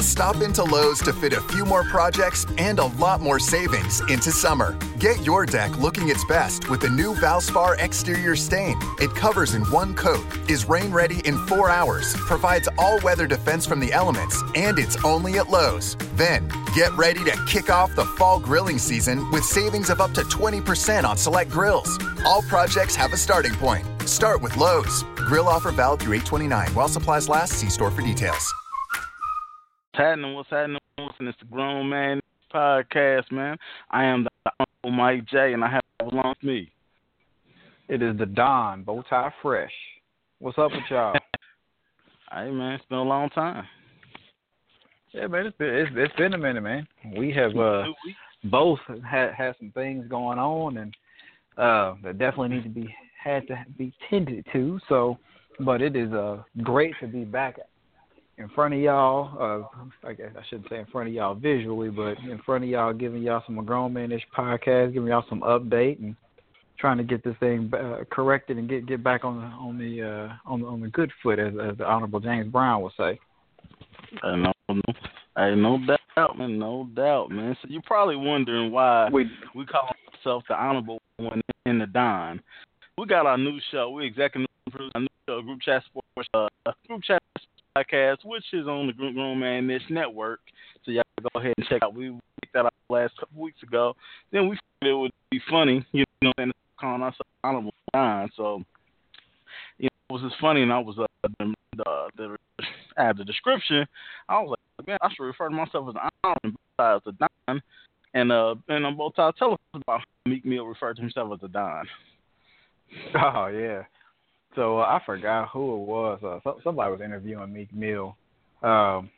Stop into Lowe's to fit a few more projects and a lot more savings into summer. Get your deck looking its best with the new Valspar exterior stain. It covers in one coat, is rain ready in four hours, provides all weather defense from the elements, and it's only at Lowe's. Then, get ready to kick off the fall grilling season with savings of up to 20% on select grills. All projects have a starting point. Start with Lowe's. Grill offer valid through 829 while supplies last. See store for details. What's happening? What's happening? Listen, it's the Grown Man Podcast, man. I am the Uncle Mike J, and I have along with me. It is the Don, bow tie fresh. What's up with y'all? hey, man, it's been a long time. Yeah, man, it's been it's, it's been a minute, man. We have uh, both had had some things going on, and uh, that definitely need to be had to be tended to. So, but it is uh great to be back in front of y'all. Uh, I guess I shouldn't say in front of y'all visually, but in front of y'all, giving y'all some grown manish podcast, giving y'all some update, and trying to get this thing uh, corrected and get get back on the on the uh, on on the good foot, as, as the Honorable James Brown would say. I know, I no doubt, man, no doubt, man. So you're probably wondering why we we call ourselves the Honorable One in the Don. We got our new show. We executive produce our new show, Group Chat Sports, uh, Group Chat podcast, which is on the Grown Man Ish Network. So y'all go ahead and check out. We picked that up last couple weeks ago. Then we figured it would be funny, you know, and calling ourselves Honorable Don. So you know, it was just funny, and I was uh, the, the, the at the description, I was like, man, I should refer to myself as Honorable as a Don. And uh, and on both sides, tell us about Meek Mill referred to himself as a Don. Oh yeah. So uh, I forgot who it was. Uh, so, somebody was interviewing Meek Mill, um,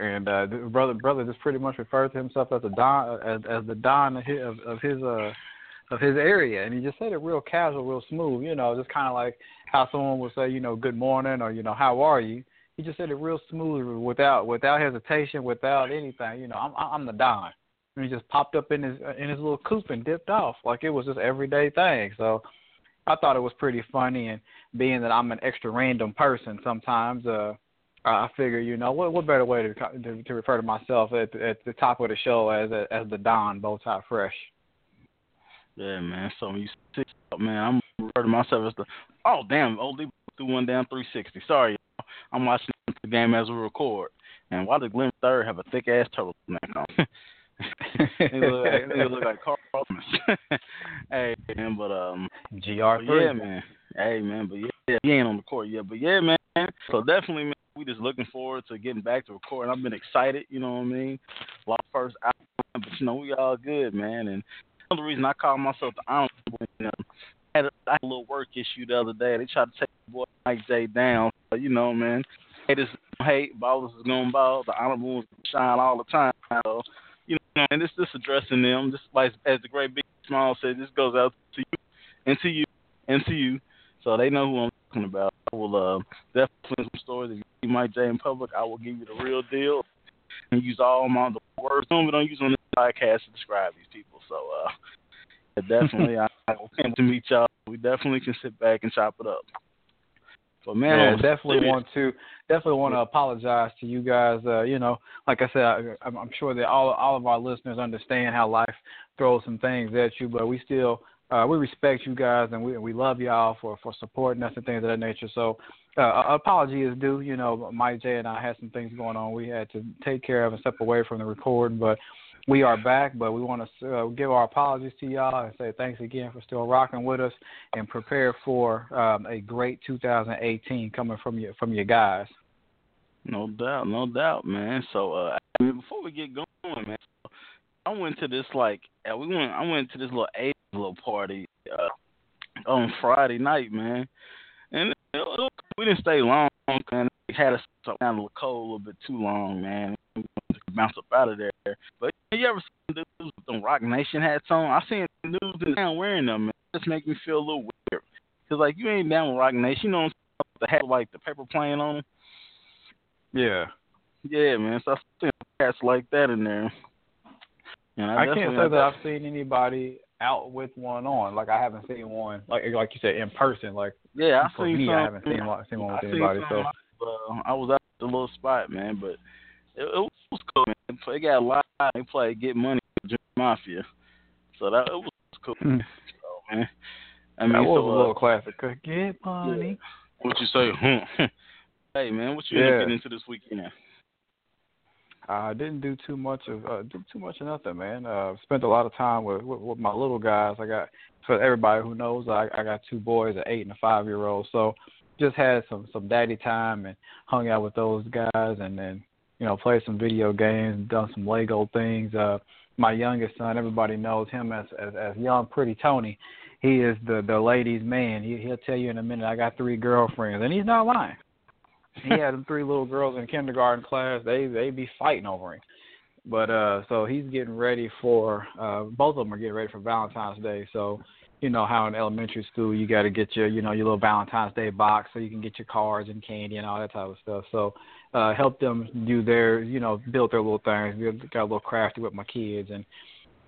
and uh, the brother brother just pretty much referred to himself as the don as, as the don of his of, of his uh of his area, and he just said it real casual, real smooth. You know, just kind of like how someone would say, you know, good morning or you know, how are you. He just said it real smooth, without without hesitation, without anything. You know, I'm I'm the don. And he just popped up in his in his little coupe and dipped off like it was just everyday thing. So I thought it was pretty funny, and being that I'm an extra random person, sometimes uh, I figure, you know, what what better way to to, to refer to myself at at the top of the show as as the Don Bowtie Fresh. Yeah, man. So when you six up, man, I'm referring to myself as the oh damn, old threw one down 360. Sorry, I'm watching the game as we record. And why does Glenn Third have a thick ass turtleneck on? it look like, look like Carl hey man, but um, GR three. Yeah, man. Hey man, but yeah, he ain't on the court yet. But yeah, man. So definitely, man, we just looking forward to getting back to recording. I've been excited, you know what I mean. Our first album, but you know we all good, man. And another reason I call myself the honorable, you know, I had, a, I had a little work issue the other day. They tried to take the boy Mike J down. So, you know, man. Haters hate, ballers is gonna ball. The honorable shine all the time. So, you know, and this this addressing them. Just like as the great big smile said, this goes out to you and to you and to you, so they know who I'm talking about. I will uh, definitely some stories. If you see Mike J in public, I will give you the real deal and use all my the words. Some we don't use on the podcast to describe these people. So uh, definitely, I, I will come to meet y'all. We definitely can sit back and chop it up. But man, yeah, definitely want to definitely want to apologize to you guys. Uh, you know, like I said, I, I'm sure that all all of our listeners understand how life throws some things at you, but we still uh, we respect you guys and we we love y'all for for supporting us and things of that nature. So, uh, apology is due. You know, Mike J and I had some things going on. We had to take care of and step away from the recording, but we are back, but we want to uh, give our apologies to y'all and say thanks again for still rocking with us and prepare for um, a great 2018 coming from you from you guys. No doubt, no doubt, man. So uh, I mean, before we get going, man, I went to this like uh, we went. I went to this little A little party uh, on Friday night, man, and we didn't stay long, and had us down a little cold a little bit too long, man We bounce up out of there. But you ever seen the dudes with them Roc Nation hats on? I seen dudes in town wearing them. Man. It just make me feel a little weird. Cause like you ain't down with Roc Nation, you know, what I'm saying the hat like the paper plane on them. Yeah. Yeah, man. So I seen hats like that in there. And I, I can't say that I've seen anybody out with one on. Like I haven't seen one, like like you said, in person. Like yeah, I for seen me, some, I haven't seen one, seen one with I anybody. So uh, I was at the little spot, man, but it, was it was play, they got live. They play Get Money with Mafia, so that it was cool. Hmm. So man, I mean, that was so, a uh, little classic. Get money. What you say? hey man, what you Yeah. gonna into this weekend? I didn't do too much of uh, do too much of nothing, man. Uh, spent a lot of time with, with with my little guys. I got for everybody who knows, I I got two boys, an eight and a five year old. So just had some some daddy time and hung out with those guys, and then you know played some video games, done some Lego things. Uh, my youngest son, everybody knows him as as, as young pretty Tony. He is the the ladies' man. He he'll tell you in a minute. I got three girlfriends, and he's not lying he had three little girls in kindergarten class. They they be fighting over him. But uh so he's getting ready for uh both of them are getting ready for Valentine's Day. So you know how in elementary school you got to get your you know your little Valentine's Day box so you can get your cards and candy and all that type of stuff. So uh help them do their you know build their little things. We got a little crafty with my kids and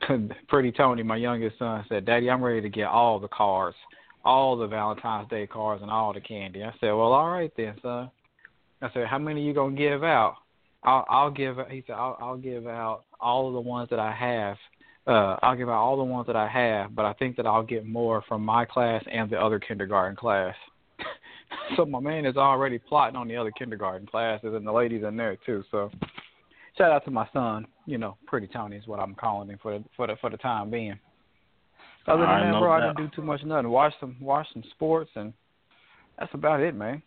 pretty Tony, my youngest son, said, "Daddy, I'm ready to get all the cards, all the Valentine's Day cards, and all the candy." I said, "Well, all right then, son." I said, "How many are you gonna give out?" I'll, I'll give. He said, "I'll, I'll give out all of the ones that I have. Uh, I'll give out all the ones that I have, but I think that I'll get more from my class and the other kindergarten class." So my man is already plotting on the other kindergarten classes and the ladies in there too. So shout out to my son. You know, pretty Tony is what I'm calling him for the for the for the time being. Other than I that, bro, I that. didn't do too much nothing. Watch some watch some sports and that's about it, man.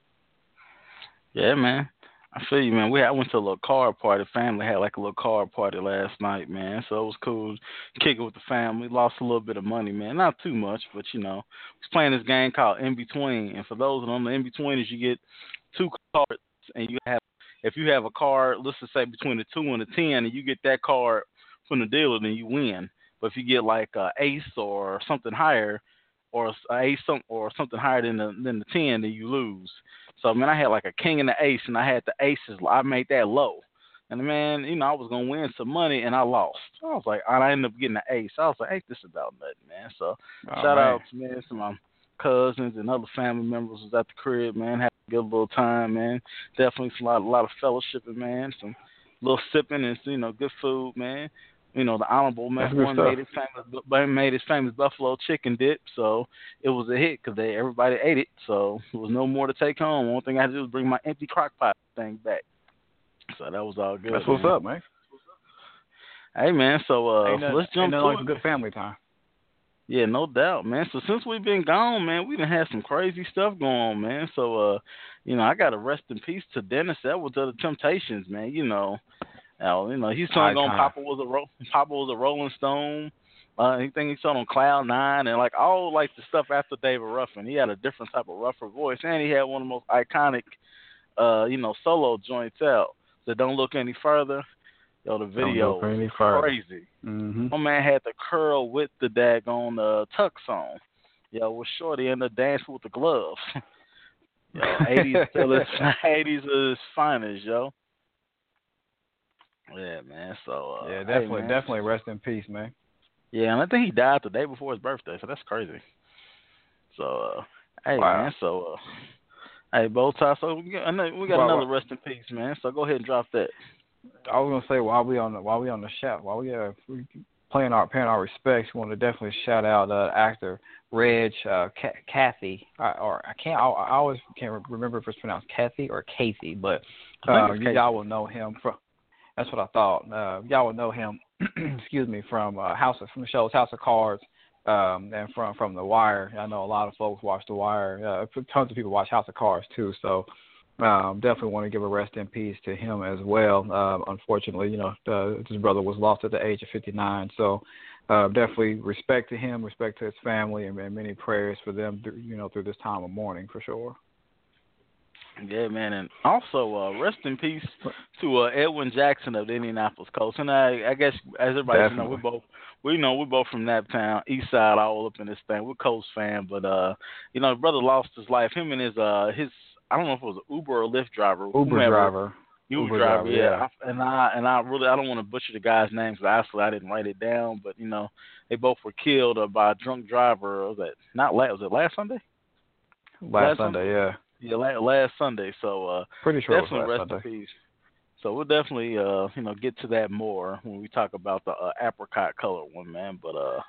Yeah, man. I feel you, man. We I went to a little card party. Family had like a little card party last night, man. So it was cool. Kick it with the family. Lost a little bit of money, man. Not too much, but you know, was playing this game called In Between. And for those that don't know, In Between is you get two cards, and you have if you have a card, let's just say between the two and the ten, and you get that card from the dealer, then you win. But if you get like a ace or something higher, or a ace some, or something higher than the than the ten, then you lose. So man, I had like a king and the ace, and I had the aces. I made that low, and man, you know, I was gonna win some money, and I lost. I was like, I ended up getting the ace. I was like, ain't this is about nothing, man? So Oh, shout man. out to man, to my cousins and other family members was at the crib, man. Had a good little time, man. Definitely a lot, a lot of fellowshipping, man. Some little sipping and you know, good food, man. You know, the honorable man one stuff. made his famous made his famous buffalo chicken dip, so it was a hit because they everybody ate it. So there was no more to take home. One thing I had to do was bring my empty crock pot thing back. So that was all good. That's what's man. up, man. Hey man, so uh, let's jump ain't nothing like it. a good family time. Yeah, no doubt, man. So since we've been gone, man, we done had some crazy stuff going on, man. So uh, you know, I got to rest in peace to Dennis Edwards of the Temptations, man. You know, uh, you know, he's sung on. Papa was a Ro- Papa was a Rolling Stone. Uh, anything he sung on Cloud Nine and like all like the stuff after David Ruffin. He had a different type of rougher voice, and he had one of the most iconic, uh, you know, solo joints out. So don't look any further. Yo, the video Don't go any was crazy. Mm-hmm. My man had the curl with the daggone uh, tux on. Yo, was shorty in the dance with the gloves. yo, eighties still is eighties is finest, yo. Yeah, man. So uh, yeah, definitely, man. definitely rest in peace, man. Yeah, and I think he died the day before his birthday, so that's crazy. So, uh, hey Wow. man, so uh, hey, bow tie. So we got, I we got Wow, another rest in peace, man. So go ahead and drop that. I was gonna say while we on the while we on the shout while we uh we playing our paying our respects, we want to definitely shout out uh, actor Reg uh, Ca- Cathey uh, or I can't I, I always can't re- remember if it's pronounced Kathy or Kathy, but uh, y'all will know him from. That's what I thought. Uh, y'all will know him. excuse me from uh, House of, from the shows House of Cards. Um, and from from The Wire, I know a lot of folks watch The Wire. Uh, tons of people watch House of Cards too. So um, definitely want to give a rest in peace to him as well. Um, unfortunately, you know, uh, his brother was lost at the age of 59. So uh, definitely respect to him, respect to his family, and, and many prayers for them, through, you know, through this time of mourning for sure. Yeah, man, and also uh, rest in peace to uh, Edwin Jackson of the Indianapolis Colts. And I, I guess as everybody knows, we both we know we're both from that town, East Side, all up in this thing. We're Colts fan, but uh, you know, brother lost his life. Him and his uh his I don't know if it was an Uber or Lyft driver. Uber whomever. driver. Uber, Uber driver, yeah. I- And I and I really I don't want to butcher the guy's name because actually I didn't write it down, but you know they both were killed uh, by a drunk driver. Was that not last? Was it last Sunday? Last, Last Sunday, yeah. Yeah, la- last Sunday. So uh, Pretty sure definitely rest Sunday. in peace. So we'll definitely uh you know get to that more when we talk about the uh, apricot color one, man. But uh,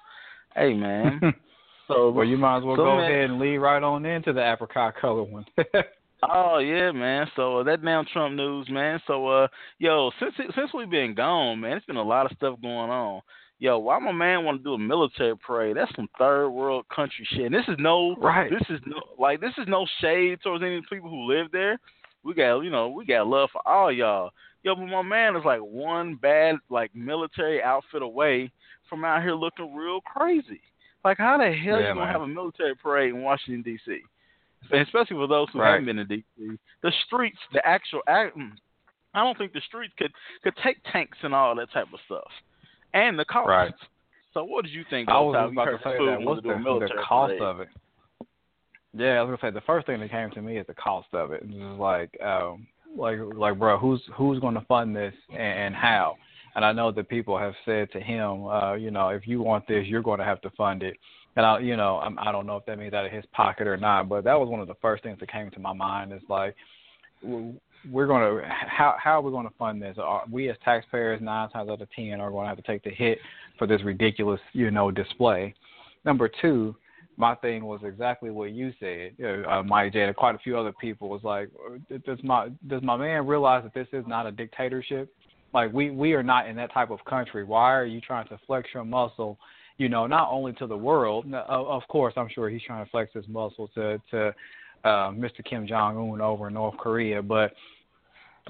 hey man. so well, you might as well so go man, ahead and lead right on into the apricot color one. Oh yeah, man. So uh, that damn Trump news, man. So uh, yo, since since we've been gone, man, it's been a lot of stuff going on. Yo, why my man want to do a military parade? That's some third world country shit. And this is no, right. This is no, like this is no shade towards any people who live there. We got, you know, we got love for all y'all. Yo, but my man is like one bad like military outfit away from out here looking real crazy. Like, how the hell yeah, you gonna man. have a military parade in Washington D.C.? especially for those who right. haven't been in DC. The streets, the actual, mm, I don't think the streets could could take tanks and all that type of stuff, and the cost. Right. So, what did you think? I was about to say that. What's the, the cost of it? Yeah, I was gonna say the first thing that came to me is the cost of it. It's just like, um, like, like, bro, who's who's going to fund this and, and how? And I know that people have said to him, uh, you know, if you want this, you're going to have to fund it. And I, you know, I'm, I don't know if that means out of his pocket or not, but that was one of the first things that came to my mind. Is like, we're going to how how are we going to fund this? Are we as taxpayers nine times out of ten are going to have to take the hit for this ridiculous, you know, display? Number two, my thing was exactly what you said, you know, uh, Mike J. And quite a few other people was like, does my does my man realize that this is not a dictatorship? Like we we are not in that type of country. Why are you trying to flex your muscle? You know, not only to the world. Of course, I'm sure he's trying to flex his muscle to to uh, Mr. Kim Jong Un over in North Korea, but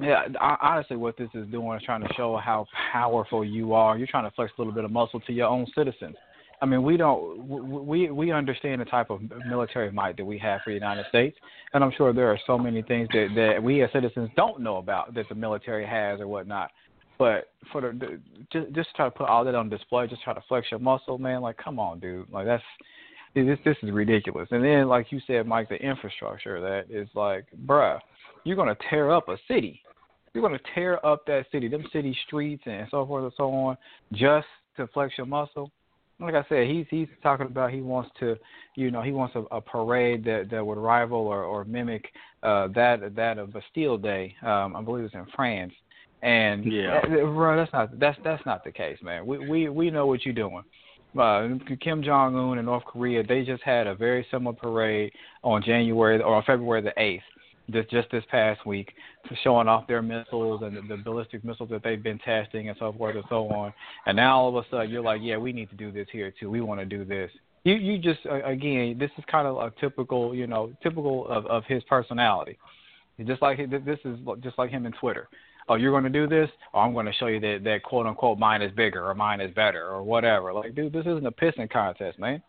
yeah, honestly, what this is doing is trying to show how powerful you are. You're trying to flex a little bit of muscle to your own citizens. I mean, we don't we we understand the type of military might that we have for the United States, and I'm sure there are so many things that that we as citizens don't know about that the military has or whatnot. But for the, just just try to put all that on display, just try to flex your muscle, man. Like, come on, dude. Like that's this this is ridiculous. And then, like you said, Mike, the infrastructure that is like, bruh, you're gonna tear up a city. You're gonna tear up that city, them city streets and so forth and so on, just to flex your muscle. Like I said, he's he's talking about he wants to, you know, he wants a, a parade that that would rival or or mimic uh, that that of Bastille Day. Um, I believe it's in France. And yeah, bro, that's not that's that's not the case, man. We we we know what you're doing. Uh, Kim Jong Un in North Korea, they just had a very similar parade on January or on February the eighth, just just this past week, showing off their missiles and the, the ballistic missiles that they've been testing and so forth and so on. And now all of a sudden you're like, yeah, we need to do this here too. We want to do this. You you just again, this is kind of a typical, you know, typical of of his personality. Just like this is just like him in Twitter oh, you're going to do this, Oh, I'm going to show you that that quote unquote mine is bigger or mine is better or whatever. Like, dude, this isn't a pissing contest, man.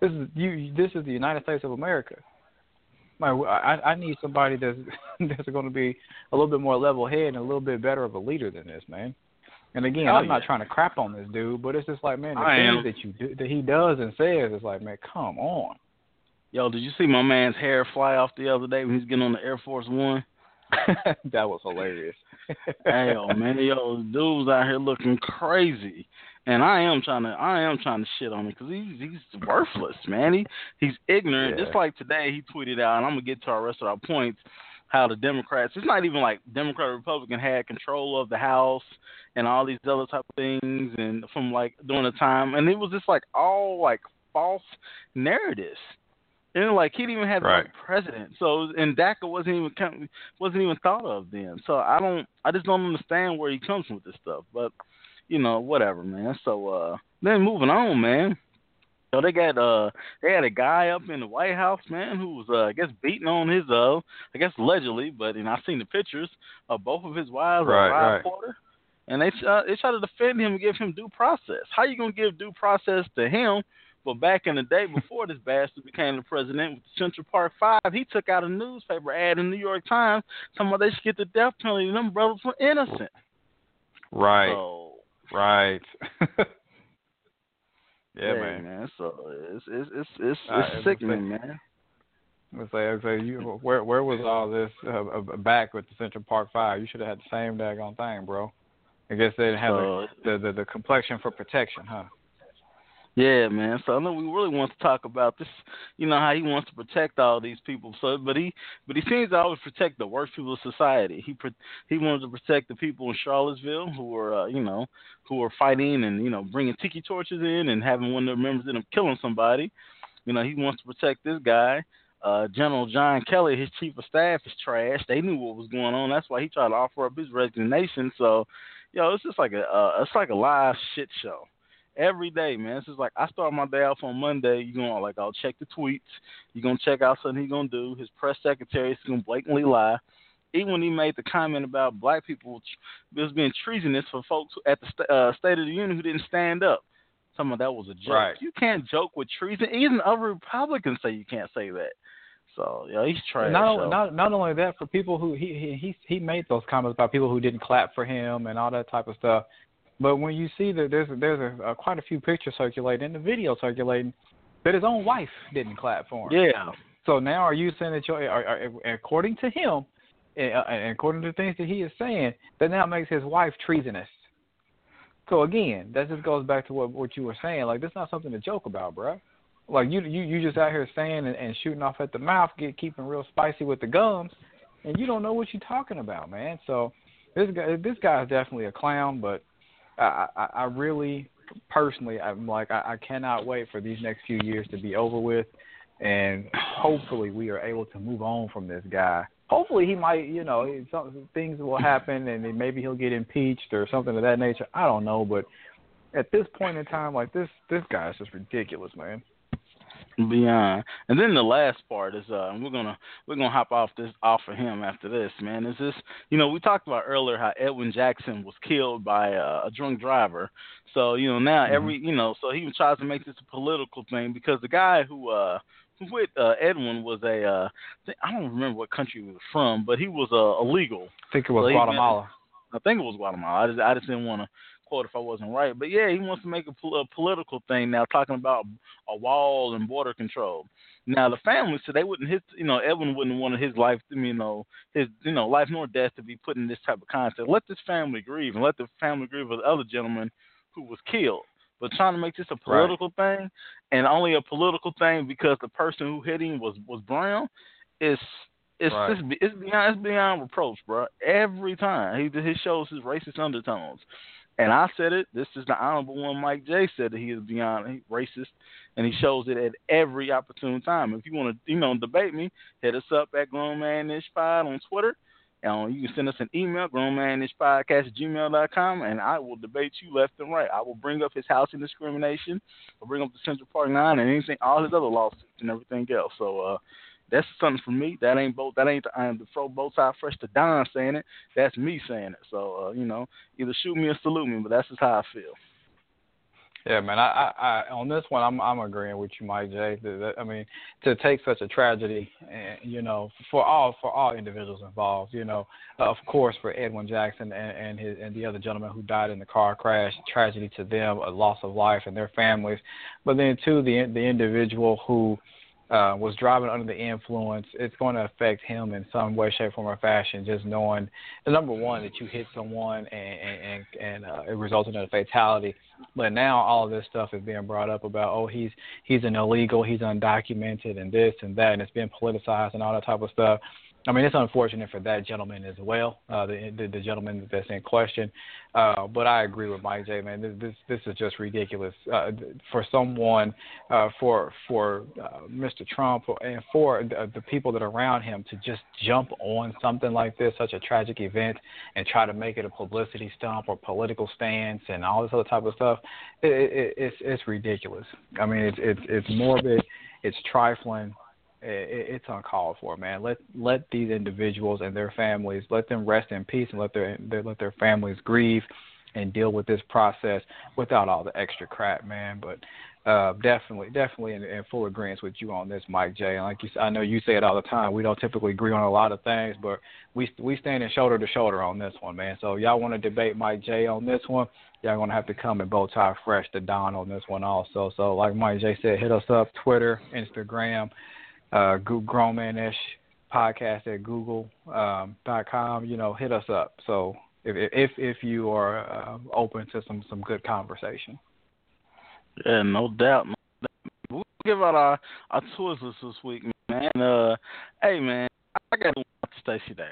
This is you. This is the United States of America. My, I, I need somebody that's that's going to be a little bit more level head and a little bit better of a leader than this, man. And again, oh, I'm yeah. not trying to crap on this dude, but it's just like, man, the I things am. that you do, that he does and says is like, man, come on. Yo, did you see my man's hair fly off the other day when he's getting on the Air Force One? that was hilarious. hey, oh man, yo, dude's out here looking crazy, and I am trying to, I am trying to shit on him because he's he's worthless, man. He he's ignorant. Yeah. Just like today, he tweeted out, and I'm gonna get to our rest of our points. How the Democrats, it's not even like Democrat or Republican had control of the House and all these other type of things, and from like during the time, and it was just like all like false narratives. And like he didn't even have Right. the president, so and DACA wasn't even wasn't even thought of then. So I don't, I just don't understand where he comes from with this stuff. But you know, whatever, man. So uh then moving on, man. So they got uh they had a guy up in the White House, man, who was uh I guess beating on his uh I guess allegedly, but and I've seen the pictures of both of his wives, Right, right. Porter, and they uh, they try to defend him and give him due process. How you gonna give due process to him? But back in the day before this bastard became the president with the Central Park Five, he took out a newspaper ad in the New York Times talking about they should get the death penalty. Them brothers were innocent. Right. So Right. yeah, hey, man. So it's it's it's it's, it's it sickening, like- man. Let's say, let's say you, where where was all this uh, back with the Central Park Five? You should have had the same daggone thing, bro. I guess they didn't have the the the complexion for protection, huh? Yeah, man. So I know we really want to talk about this. You know how he wants to protect all these people. So, but he, but he seems to always protect the worst people of society. He, he wanted to protect the people in Charlottesville who were, uh, you know, who were fighting and you know bringing tiki torches in and having one of their members in them killing somebody. You know, he wants to protect this guy. Uh, General John Kelly, his chief of staff, is trash. They knew what was going on. That's why he tried to offer up his resignation. So, yo, it's just like a, uh, it's like a live shit show every day, man. This is like I start my day off on Monday. You're gonna like I'll check the tweets. You're gonna check out something he's gonna do. His press secretary is gonna blatantly lie. Even when he made the comment about black people was being treasonous for folks at the uh, State of the Union who didn't stand up. Some of that was a joke. Right. You can't joke with treason. Even other Republicans say you can't say that. So yeah, he's trash. Not, so. not not only that, for people who he he he made those comments about people who didn't clap for him and all that type of stuff. But when you see that there's there's a, a, quite a few pictures circulating and the video circulating that his own wife didn't clap for him. Yeah. So now are you saying that you are, are, according to him, uh, and according to the things that he is saying, that now makes his wife treasonous? So again, that just goes back to what what you were saying. Like this is not something to joke about, bro. Like you you you just out here saying and, and shooting off at the mouth, get keeping real spicy with the gums, and you don't know what you're talking about, man. So this guy this guy is definitely a clown, but I, I, really personally I'm like I, I cannot wait for these next few years to be over with, and hopefully we are able to move on from this guy. Hopefully he might, you know, some things will happen and maybe he'll get impeached or something of that nature. I don't know, but at this point in time, like this, this guy is just ridiculous, man beyond. And then the last part is uh we're gonna we're gonna hop off this off of him after this, man. Is this you know, we talked about earlier how Edwin Jackson was killed by uh, a drunk driver. So, you know, now mm-hmm. every you know, so he tries to make this a political thing because the guy who uh who with uh, Edwin was a uh I don't remember what country he was from, but he was uh, illegal. I think it was so Guatemala. I think it was Guatemala. I just I just didn't want to quote if I wasn't right. But yeah, he wants to make a, a political thing now, talking about a wall and border control. Now the family said they wouldn't hit, you know, Edwin wouldn't want his life, you know, his, you know, life nor death to be put in this type of context. Let this family grieve and let the family grieve with the other gentleman who was killed. But trying to make this a political right. thing, and only a political thing because the person who hit him was was brown, is it's right. it's, it's beyond it's beyond reproach, bro. Every time he he shows his racist undertones. And I said it. This is the honorable one. Mike J said that he is beyond racist, and he shows it at every opportune time. If you want to, you know, debate me, hit us up at Grown Man Ish Pod on Twitter. And you can send us an email, grownmanishpodcast at gmail.com, and I will debate you left and right. I will bring up his housing discrimination, I'll bring up the Central Park Nine, and anything, all his other lawsuits and everything else. So, uh, that's something for me. That ain't both. That ain't the, I'm the throw both sides fresh to Don saying it. That's me saying it. So uh, you know, either shoot me or salute me. But that's just how I feel. Yeah, man. I, I, I on this one, I'm I'm agreeing with you, Mike J. I mean, to take such a tragedy, and you know, for all for all individuals involved, you know, of course, for Edwin Jackson and, and his and the other gentleman who died in the car crash, tragedy to them, a loss of life and their families, but then too the the individual who uh, was driving under the influence, it's going to affect him in some way, shape, form, or fashion. Just knowing the number one that you hit someone and and and uh, it resulted in a fatality, but now all of this stuff is being brought up about oh he's he's an illegal, he's undocumented, and this and that, and it's being politicized and all that type of stuff. I mean, it's unfortunate for that gentleman as well, uh, the, the the gentleman that's in question. Uh, but I agree with Mike J. Man, this this, this is just ridiculous uh, for someone, uh, for for uh, Mr. Trump, and for the, the people that are around him to just jump on something like this, such a tragic event, and try to make it a publicity stunt or political stance and all this other type of stuff. It, it, it's it's ridiculous. I mean, it's it's it's morbid, it's trifling it's uncalled for, man. Let let these individuals and their families let them rest in peace and let their let their families grieve and deal with this process without all the extra crap, man. But uh, definitely, definitely in, in full agreement with you on this, Mike J. And like you, I know you say it all the time. We don't typically agree on a lot of things, but we we stand in shoulder to shoulder on this one, man. So y'all want to debate Mike J. on this one? Y'all gonna have to come and bow tie fresh to Don on this one also. So like Mike J. said, hit us up Twitter, Instagram uh, Grown Man Ish podcast at google um, dot com. You know, hit us up. So if if if you are uh, open to some some good conversation. Yeah, no doubt. No doubt. We'll give out our our Twizzlers this week, man. Uh, hey, man, I got to watch Stacey Dash.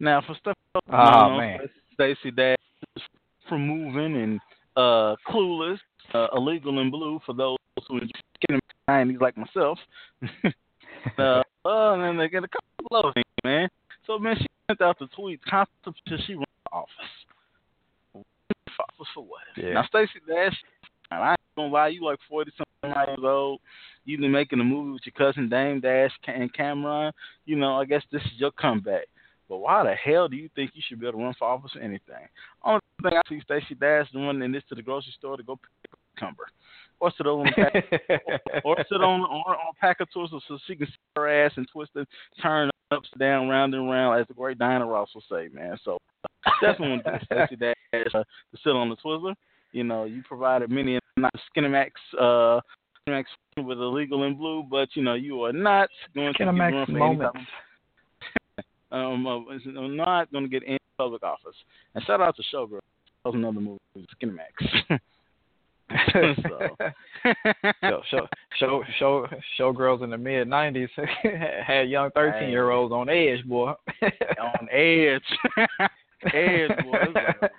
Now, for stuff, oh man, Stacey Dash from moving and uh, clueless, uh, illegal in blue for those who are getting nineties like myself. uh, uh, and then they get a couple of things, man. So man, she sent out the tweets constantly she run for office. Office for what? Yeah. Now Stacey Dash, I ain't gonna lie, you like forty something years old. You've been making a movie with your cousin Dame Dash and Cam'ron. You know, I guess this is your comeback. But why the hell do you think you should be able to run for office or anything? Only thing I see Stacey Dash doing in this to the grocery store to go pick up a cucumber. Or sit on pack, or, or sit on on, on a pack of twists so she can sit her ass and twist and turn upside down, round and round, as the great Diana Ross will say, man. So definitely want Stacey Dash uh, to sit on the Twizzler. You know, you provided many not Skinemax uh Skinemax with illegal in blue, but you know, you are not going to Skinemax run for moments. um, uh, not going to get any public office. And shout out to Showgirl. That was another movie, Skinemax. so. show, show, show, show, showgirls in the mid '90s had young 13 year olds on edge, boy. on edge, edge, boy. Like,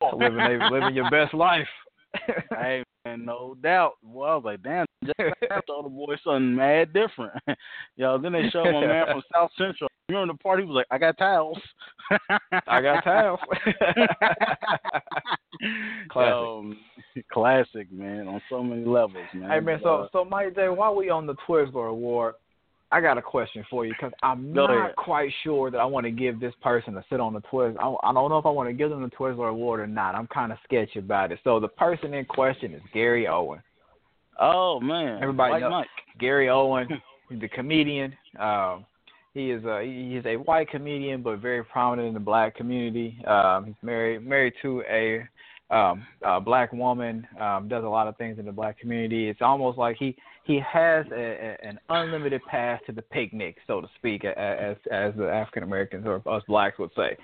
boy. living, they, living your best life. hey man, no doubt. Well, I was like, damn, just all the boys something mad different. Yo, then they showed my man from South Central. You remember the party? He was like, I got towels. I got towels. classic. Um, classic, man, on so many levels, man. Hey man, But, uh, so so Mike J, while we on the Twizzler Award, I got a question for you because I'm not ahead. quite sure that I want to give this person to sit on the Twizzler. I, I don't know if I want to give them the Twizzler Award or not. I'm kind of sketchy about it. So the person in question is Gary Owen. oh man, Everybody White know- Mike. Gary Owen, the comedian. Um, he is a he is a white comedian, but very prominent in the black community. Um, he's married married to a um, a black woman. Um, does a lot of things in the black community. It's almost like he he has a, a, an unlimited pass to the picnic, so to speak, as as the African Americans or us blacks would say.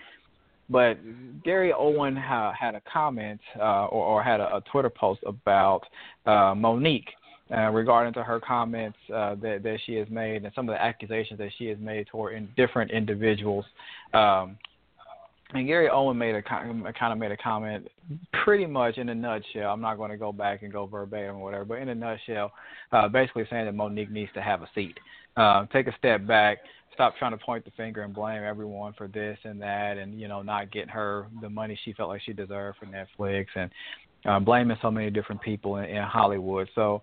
But Gary Owen ha, had a comment uh, or, or had a, a Twitter post about uh, Mo'Nique uh, regarding to her comments uh, that that she has made and some of the accusations that she has made toward in different individuals. Um, and Gary Owen made a kind of made a comment, pretty much in a nutshell. I'm not going to go back and go verbatim or whatever, but in a nutshell, uh, basically saying that Mo'Nique needs to have a seat, uh, take a step back, stop trying to point the finger and blame everyone for this and that, and you know not getting her the money she felt like she deserved for Netflix, and uh, blaming so many different people in, in Hollywood. So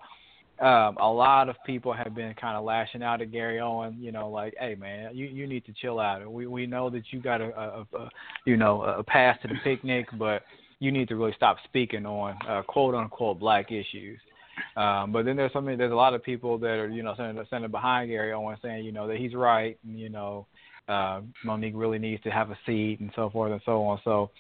um, a lot of people have been kind of lashing out at Gary Owen. You know, like, hey man, you you need to chill out. We we know that you got a, a, a you know a pass to the picnic, but you need to really stop speaking on uh, quote unquote black issues. Um, but then there's so many, there's a lot of people that are you know standing, standing behind Gary Owen saying you know that he's right. And, you know, uh, Mo'Nique really needs to have a seat and so forth and so on. So.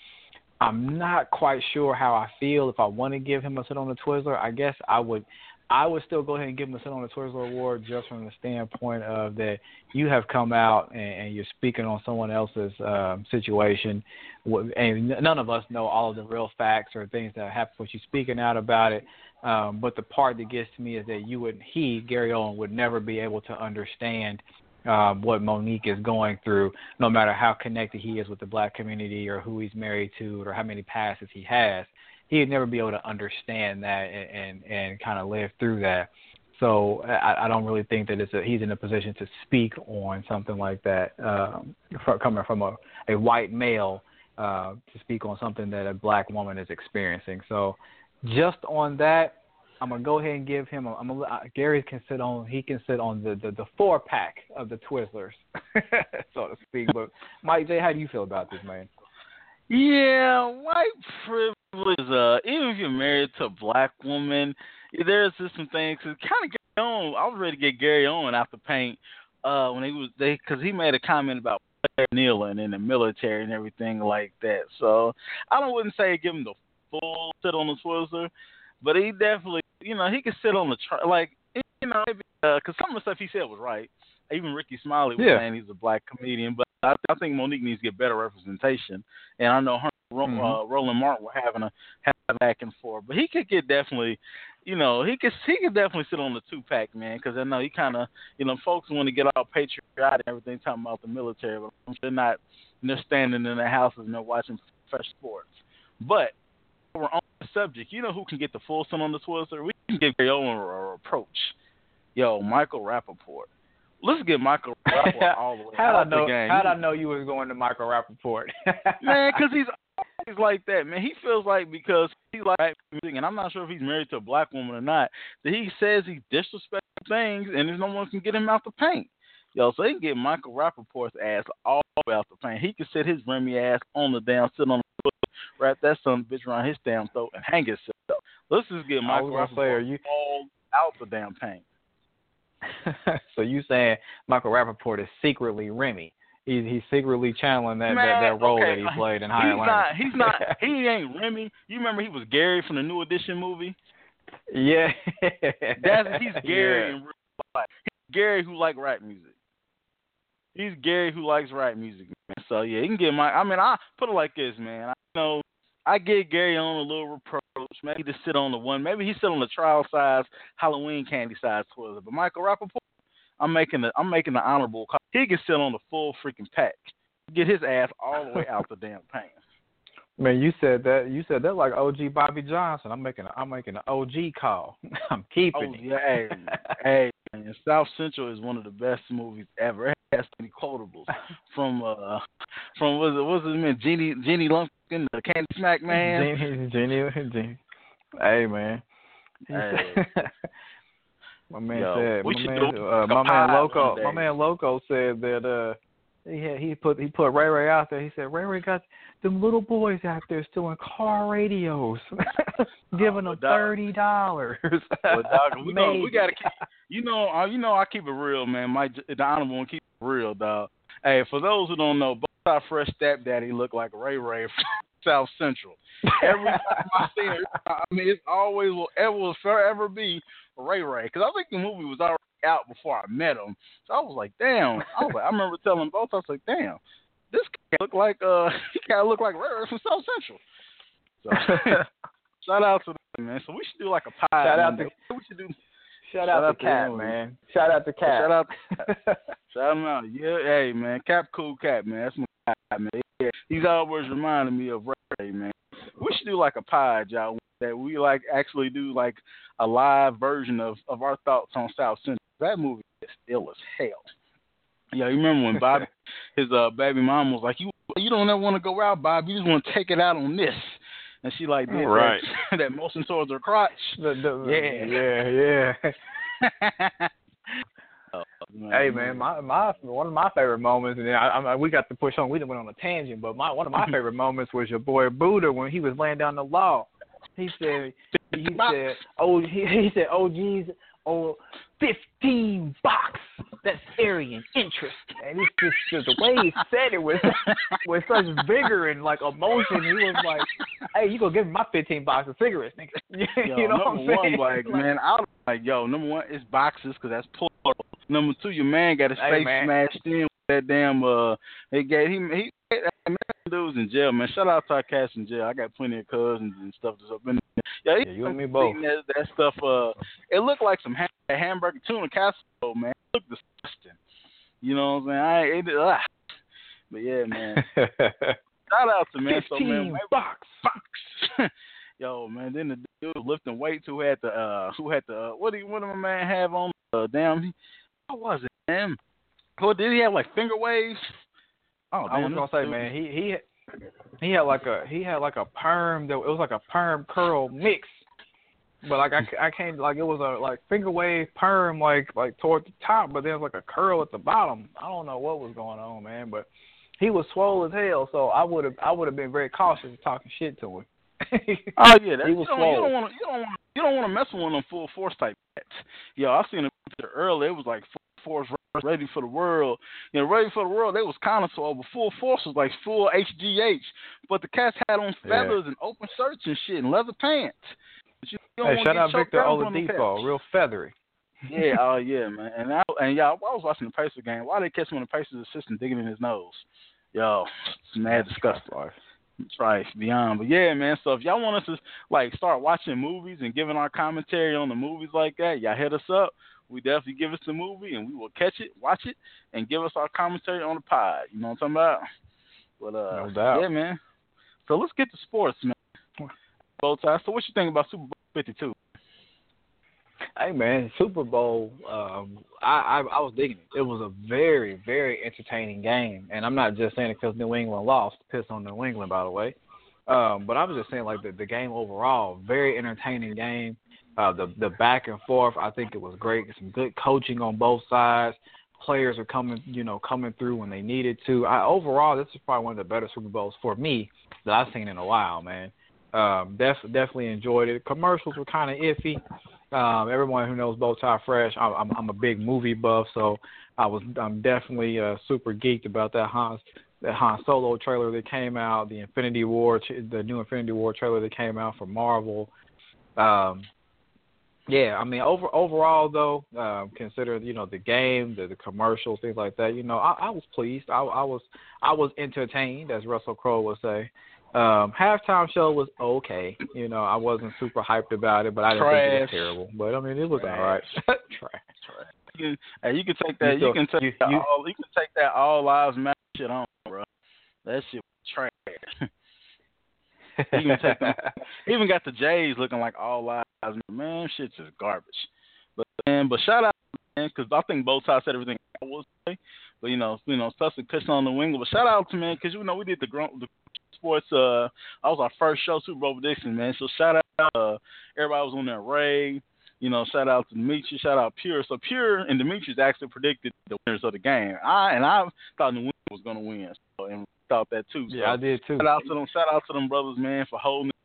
I'm not quite sure how I feel if I want to give him a sit on the Twizzler. I guess I would I would still go ahead and give him a sit on the Twizzler Award just from the standpoint of that you have come out and, and you're speaking on someone else's um, situation, and none of us know all of the real facts or things that happen, but you're speaking out about it. Um, but the part that gets to me is that you would, he, Gary Owen, would never be able to understand um, what Mo'Nique is going through, no matter how connected he is with the black community or who he's married to or how many passes he has he would never be able to understand that and and, and kind of live through that. So I, I don't really think that it's a, he's in a position to speak on something like that, um, from, coming from a, a white male uh, to speak on something that a black woman is experiencing. So just on that, I'm gonna go ahead and give him. A, I'm gonna, uh, Gary can sit on. He can sit on the the, the four pack of the Twizzlers, so to speak. But Mike J, how do you feel about this, man? Yeah, white privilege. Uh, even if you're married to a black woman, there's just some things. Cause kind of Gary Owen. I was ready to get Gary out the paint uh, when he was they because he made a comment about kneeling in the military and everything like that. So I don't wouldn't say give him the full sit on the Twizzler, but he definitely, you know, he could sit on the tr- like you know, because some of the stuff he said was right. Even Rickey Smiley was Yeah. saying he's a black comedian, but I, I think Mo'Nique needs to get better representation. And I know her, Mhm. uh, Roland Martin were having a having back and forth, but he could get definitely you know, he could he could definitely sit on the two pack, man, because I know he kind of, you know, folks want to get all patriotic and everything, talking about the military, but they're not, they're standing in their houses and they're watching fresh sports. But we're on the subject. You know who can get the full sun on the Twitter? We can give Gary Owen a approach. Yo, Michael Rapaport. Let's get Michael Rapaport all the way how out I know, the game. How did I know you was going to Michael Rapaport? man, because he's always like that, man. He feels like because he like rap music, and I'm not sure if he's married to a black woman or not, that he says he disrespectful things, and there's no one can get him out the paint. Yo, so he can get Michael Rapaport's ass all the way out the paint. He can sit his Remy ass on the damn, sit on the foot, wrap that son of a bitch around his damn throat, and hang himself. Let's just get Michael I say, you all out the damn paint. so you saying Michael Rapaport is secretly Remy? He's he's secretly channeling that Man, that, that role okay, that he played in Higher He's Learning. not. He's not. He ain't Remy. You remember he was Gary from the New Edition movie? yeah. That's he's Gary Yeah. in real life. He's Gary who like rap music. He's Gary who likes rap music, man. So yeah, you can get my. I mean, I put it like this, man. I know I give Gary Owen a little reproach. Maybe to sit on the one. Maybe he sit on the trial size Halloween candy size toilet. But Michael Rapaport, I'm making the I'm making the honorable. Call. He can sit on the full freaking pack. Get his ass all the way out the damn pants. Man, you said that you said that like OG Bobby Johnson. I'm making a, I'm making an OG call. I'm keeping Oh it. yeah, hey, hey, man, South Central is one of the best movies ever. It has many quotables from uh from what's it what's his name Jeannie Jeannie Lumpkin, the Candy Smack man. Genie, Genie, Genie. Hey man. Hey. my man Yo, said my man, uh, my man Loco my man Loco said that uh had, he put he put Ray Ray out there. He said Ray Ray got them little boys out there stealing car radios, giving Oh, them thirty dollars. Well, dog, we we gotta keep you know uh, you know I keep it real, man. My the honorable one keep it real, dog. Hey, for those who don't know, both our fresh stepdaddy look like Ray Ray from South Central. Every time I see it, I mean, it's always will ever will forever be Ray Ray. Because I think the movie was already out before I met him. So I was like, damn. I was like, I remember telling both. I was like, damn, this guy look like uh, he kind of look like Ray from South Central. So shout out to them, man. So we should do like a pie. Shout out to- we should do. Shout Shout out out to him. man. Shout out to Cat. Shout out, shout him out. Yeah, hey man, Cap cool cat man. That's my guy, man. Yeah, he's always reminding me of Ray, man. We should do like a pod, y'all, that we like actually do like a live version of of our thoughts on South Central. That movie is still as hell. Yeah, you remember when Bob, his uh baby mom was like, "You you don't ever want to go out, Bob. You just want to take it out on this." And she like did Right. that, that motion towards her crotch. The- the- Yeah. yeah, yeah. Oh, Hey man, my my one of my favorite moments, and I, I, we got to push on. We didn't went on a tangent, but my one of my favorite moments was your boy Buddha when he was laying down the law. He said, he said, oh, he, he said, oh, geez, oh, fifteen box. That's Aryan interest, and it's just, just the way he said it was with such vigor and like emotion. He was like, hey, you gonna give me my fifteen box of cigarettes, nigga? Yo, you know number what I'm saying? one, like, man, I was like, yo, number one, it's boxes because that's plural. Number two, your man got his Hey, face man. smashed in with that damn. Uh, he gave he he. Man, that dude's in jail, man. Shout out to our cats in jail. I got plenty of cousins and stuff that's up in there. Yeah, Yeah, you and me both. That, that stuff. Uh, it looked like some ham- hamburger tuna casserole, man. It looked disgusting. You know what I'm saying? I ain't it. Ugh. But yeah, man. Shout out to man. So man, Fifteen maybe- bucks. Fox. Yo, man, then the dude lifting weights who had the uh who had the uh, what do you, what did my man have on uh damn he, what was it, man? What did he have like finger waves? Oh, I was gonna say, dude- man, he he he had like a he had like a perm that it was like a perm curl mix, but like I, I can't like it was a like finger wave perm like like toward the top, but there was like a curl at the bottom. I don't know what was going on, man, but he was swole as hell, so I would have I would have been very cautious of talking shit to him. Oh yeah, that's, He you was don't, swole. you don't want to you don't want you don't want to mess with one of them full force type cats. Yo, I seen a picture earlier. It was like full force ready for the world. You know, ready for the world. They was kind of so, but full force was like full HGH. But the cats had on Yeah. feathers and open shirts and shit and leather pants. You hey, shout out Victor out on them Oladipo, real feathery. Yeah, oh yeah, man. And I and yeah, I was watching the Pacer game. Why they catch him when the Pacers assistant digging in his nose? Yo, it's mad disgusting. Right, beyond. But yeah, man. So if y'all want us to like start watching movies and giving our commentary on the movies like that, y'all hit us up. We definitely give us the movie and we will catch it, watch it, and give us our commentary on the pod. You know what I'm talking about? But uh, no doubt. yeah, man. So let's get to sports, man. Both sides. So what you think about Super Bowl 52? Hey man, Super Bowl. Um, I, I I was digging it. It was a very very entertaining game, and I'm not just saying it because New England lost. Piss on New England, by the way. Um, but I was just saying like the the game overall, very entertaining game. Uh, the the back and forth, I think it was great. Some good coaching on both sides. Players are coming, you know, coming through when they needed to. I overall, this is probably one of the better Super Bowls for me that I've seen in a while, man. Um, def- definitely enjoyed it. Commercials were kind of iffy. Um, everyone who knows Bowtie Fresh, I, I'm, I'm a big movie buff, so I was I'm definitely uh, super geeked about that Han that Han Solo trailer that came out, the Infinity War, the new Infinity War trailer that came out for Marvel. Um, yeah, I mean, over overall though, um, consider you know the game, the, the commercials, things like that. You know, I, I was pleased. I, I was I was entertained, as Russell Crowe would say. Um, halftime show was okay. You know, I wasn't super hyped about it, but I didn't Trash. think it was terrible. But I mean, it was all right. Trash. Trash. You can, hey, you can take that. You You, can take you- that all. You can take that all lives matter shit on, bro. That shit was trash. Take them. Even got the Jays looking like all lives. Man, shit's just garbage. But man, but shout out, man, because I think both sides said everything I was say. But you know, you know, especially pissing on the wing. But shout out to man, because you know we did the grown the sports. Uh, I was our first show, Super Bowl prediction, man. So shout out, uh, everybody was on there. Ray, you know, shout out to Demetrius, shout out Pure. So Pure and Demetrius actually predicted the winners of the game. I and I thought the winner was gonna win, so, and thought that too. So yeah, I did too. shout out to them, shout out to them brothers, man, for holding it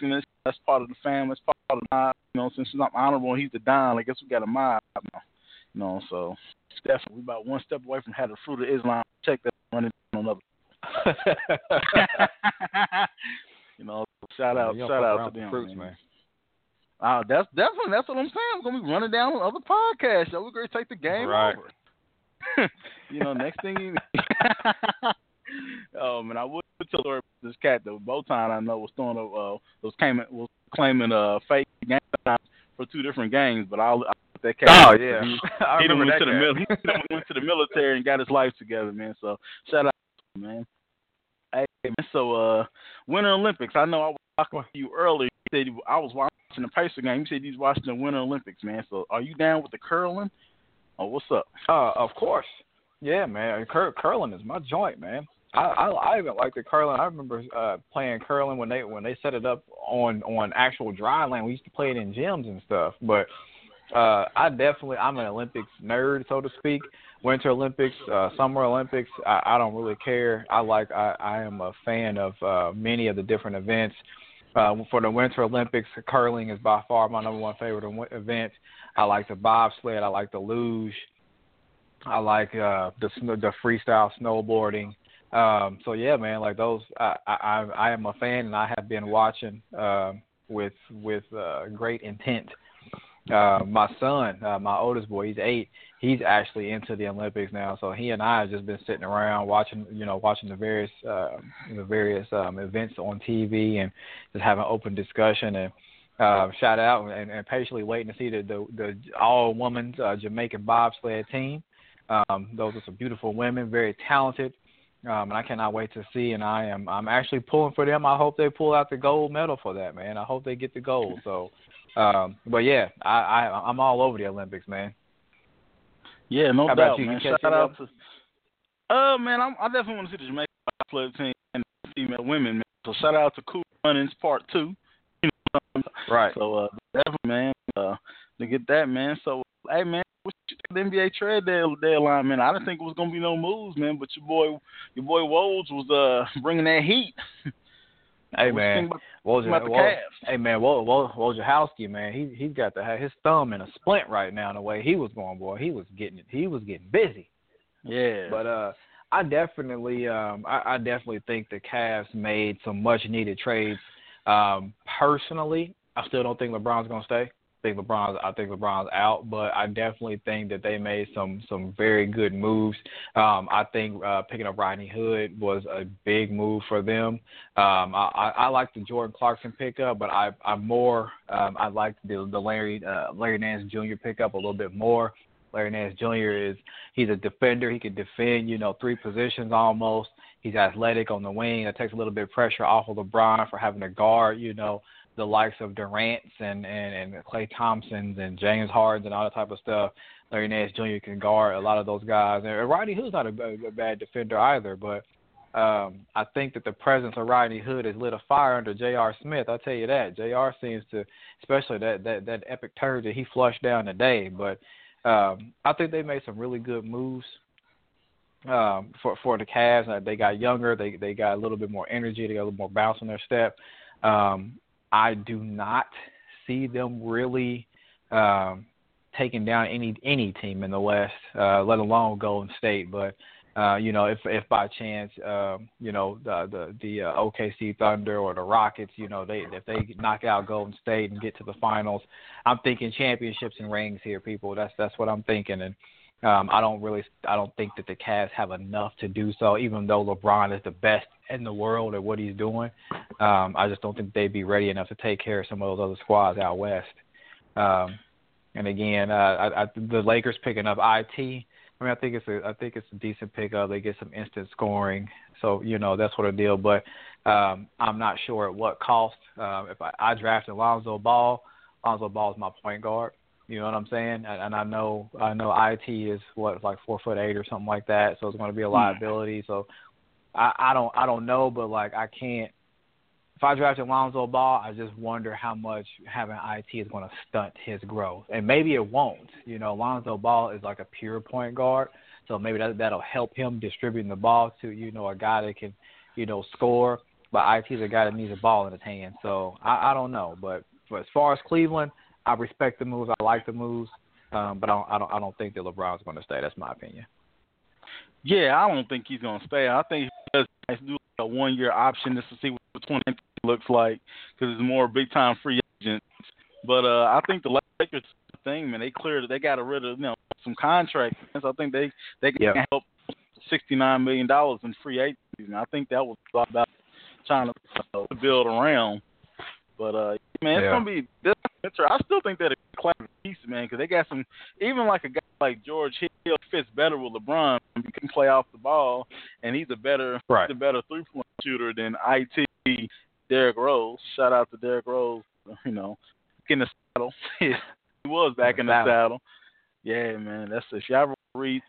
down. That's part of the family. That's part of the mob. You know, since I'm honorable, and he's the don. I guess we got a mob now. You know, so definitely we about one step away from having the fruit of Islam. Check that running on another. you know, shout out, don't shout out to them, fruits, man. man. Uh, that's definitely that's what I'm saying. We're gonna be running down on other podcasts. Yo, we're gonna take the game Right. over. you know, next thing you Oh man, I would tell her this cat though. Botan I know was throwing a uh, was claiming was claiming uh fake game for two different games, but I'll, I'll let that cat. Oh yeah, He, I he remember went to that the guy. mil- he went to the military and got his life together, man. So shout out, to him, man. Hey man, so uh, Winter Olympics. I know I was talking to you earlier. You said I was watching the Pacer game. You said was watching the Winter Olympics, man. So are you down with the curling? Oh, what's up? Uh, of course. Yeah, man. Cur- curling is my joint, man. I, I I even like the curling. I remember uh playing curling when they when they set it up on on actual dry land. We used to play it in gyms and stuff. But uh I definitely I'm an Olympics nerd, so to speak. Winter Olympics, uh Summer Olympics, I, I don't really care. I like I, I am a fan of uh many of the different events. Uh, for the Winter Olympics, curling is by far my number one favorite event. I like the bobsled. I like the luge. I like uh, the the freestyle snowboarding. Um, so yeah, man, like those, I, I I am a fan, and I have been watching uh, with with uh, great intent. Uh, my son, uh, my oldest boy, he's eight. He's actually into the Olympics now, so he and I have just been sitting around watching, you know, watching the various uh, the various um, events on TV and just having open discussion and uh, shout out and, and patiently waiting to see the the, the all women's uh, Jamaican bobsled team. Um, those are some beautiful women, very talented, um, and I cannot wait to see. And I am I'm actually pulling for them. I hope they pull out the gold medal for that, man. I hope they get the gold. So, um, but yeah, I, I I'm all over the Olympics, man. Yeah, no How doubt, you? Man. Shout out to. Uh, man, I'm, I definitely want to see the Jamaican bobsled team and female women. Man. So shout out to Cool Runnings Part Two. You know, Right. So uh, definitely, man, uh, to get that, man. So hey, man, what you think of the NBA trade dead- deadline, man? I didn't think it was gonna be no moves, man. But your boy, your boy Woj was uh bringing that heat. Hey What man, about- Woj, about the Woj, Cavs? hey man, Woj, Woj, Wojciechowski, man, he he's got to have his thumb in a splint right now. The way he was going, boy, he was getting he was getting busy. Yeah, But uh, I definitely, um, I, I definitely think the Cavs made some much needed trades. Um, personally, I still don't think LeBron's gonna stay. Think LeBron's I think LeBron's out, but I definitely think that they made some some very good moves. Um, I think uh, picking up Rodney Hood was a big move for them. Um, I, I, I like the Jordan Clarkson pickup, but I I'm more um, I like the the Larry uh, Larry Nance Jr. pickup a little bit more. Larry Nance Jr. is he's a defender. He can defend, you know, three positions almost. He's athletic on the wing. It takes a little bit of pressure off of LeBron for having to guard, you know, the likes of Durant's and and and Klay Thompsons and James Harden and all that type of stuff. Larry Nance Jr. can guard a lot of those guys. And Rodney Hood's not a, a bad defender either, but um, I think that the presence of Rodney Hood has lit a fire under J.R. Smith. I'll tell you that J.R. seems to, especially that that that epic turd that he flushed down today. But um, I think they made some really good moves um, for for the Cavs. They got younger. They they got a little bit more energy. They got a little more bounce on their step. Um, I do not see them really um, taking down any any team in the West, uh, let alone Golden State. But uh, you know, if if by chance, um, you know, the the, the uh, OKC Thunder or the Rockets, you know, they if they knock out Golden State and get to the finals, I'm thinking championships and rings here, people. That's that's what I'm thinking, and um, I don't really, I don't think that the Cavs have enough to do so. Even though LeBron is the best in the world at what he's doing, um, I just don't think they'd be ready enough to take care of some of those other squads out west. Um, and again, uh, I, I, the Lakers picking up it. I mean, I think it's a, I think it's a decent pickup. They get some instant scoring, so you know that sort of deal. But um, I'm not sure at what cost. Uh, if I, I drafted Lonzo Ball, Lonzo Ball is my point guard. You know what I'm saying? And, and I know I know it is what like four foot eight or something like that, so it's going to be a hmm. liability. So I, I don't I don't know, but like I can't. If I drafted Lonzo Ball, I just wonder how much having it is going to stunt his growth, and maybe it won't. You know, Lonzo Ball is like a pure point guard, so maybe that that'll help him distributing the ball to you know a guy that can, you know, score. But it is a guy that needs a ball in his hand, so I, I don't know. But, but as far as Cleveland, I respect the moves. I like the moves, um, but I don't, I don't. I don't think that LeBron's going to stay. That's my opinion. Yeah, I don't think he's going to stay. I think he does do a one-year option just to see what 20 looks like because it's more big-time free agents. But uh, I think the Lakers thing, man, they cleared. They got rid of you know some contracts. So I think they they can yeah. help sixty-nine million dollars in free agency. And I think that was about trying to uh, build around. But uh, man, it's yeah. gonna be. This, I still think that a class piece, man, because they got some. Even like a guy like George Hill fits better with LeBron. He can play off the ball, and he's a better, right. he's a better three point shooter than it. Derrick Rose. Shout out to Derrick Rose. You know, in the saddle. he was back in the, in the saddle. Yeah, man. That's if ever read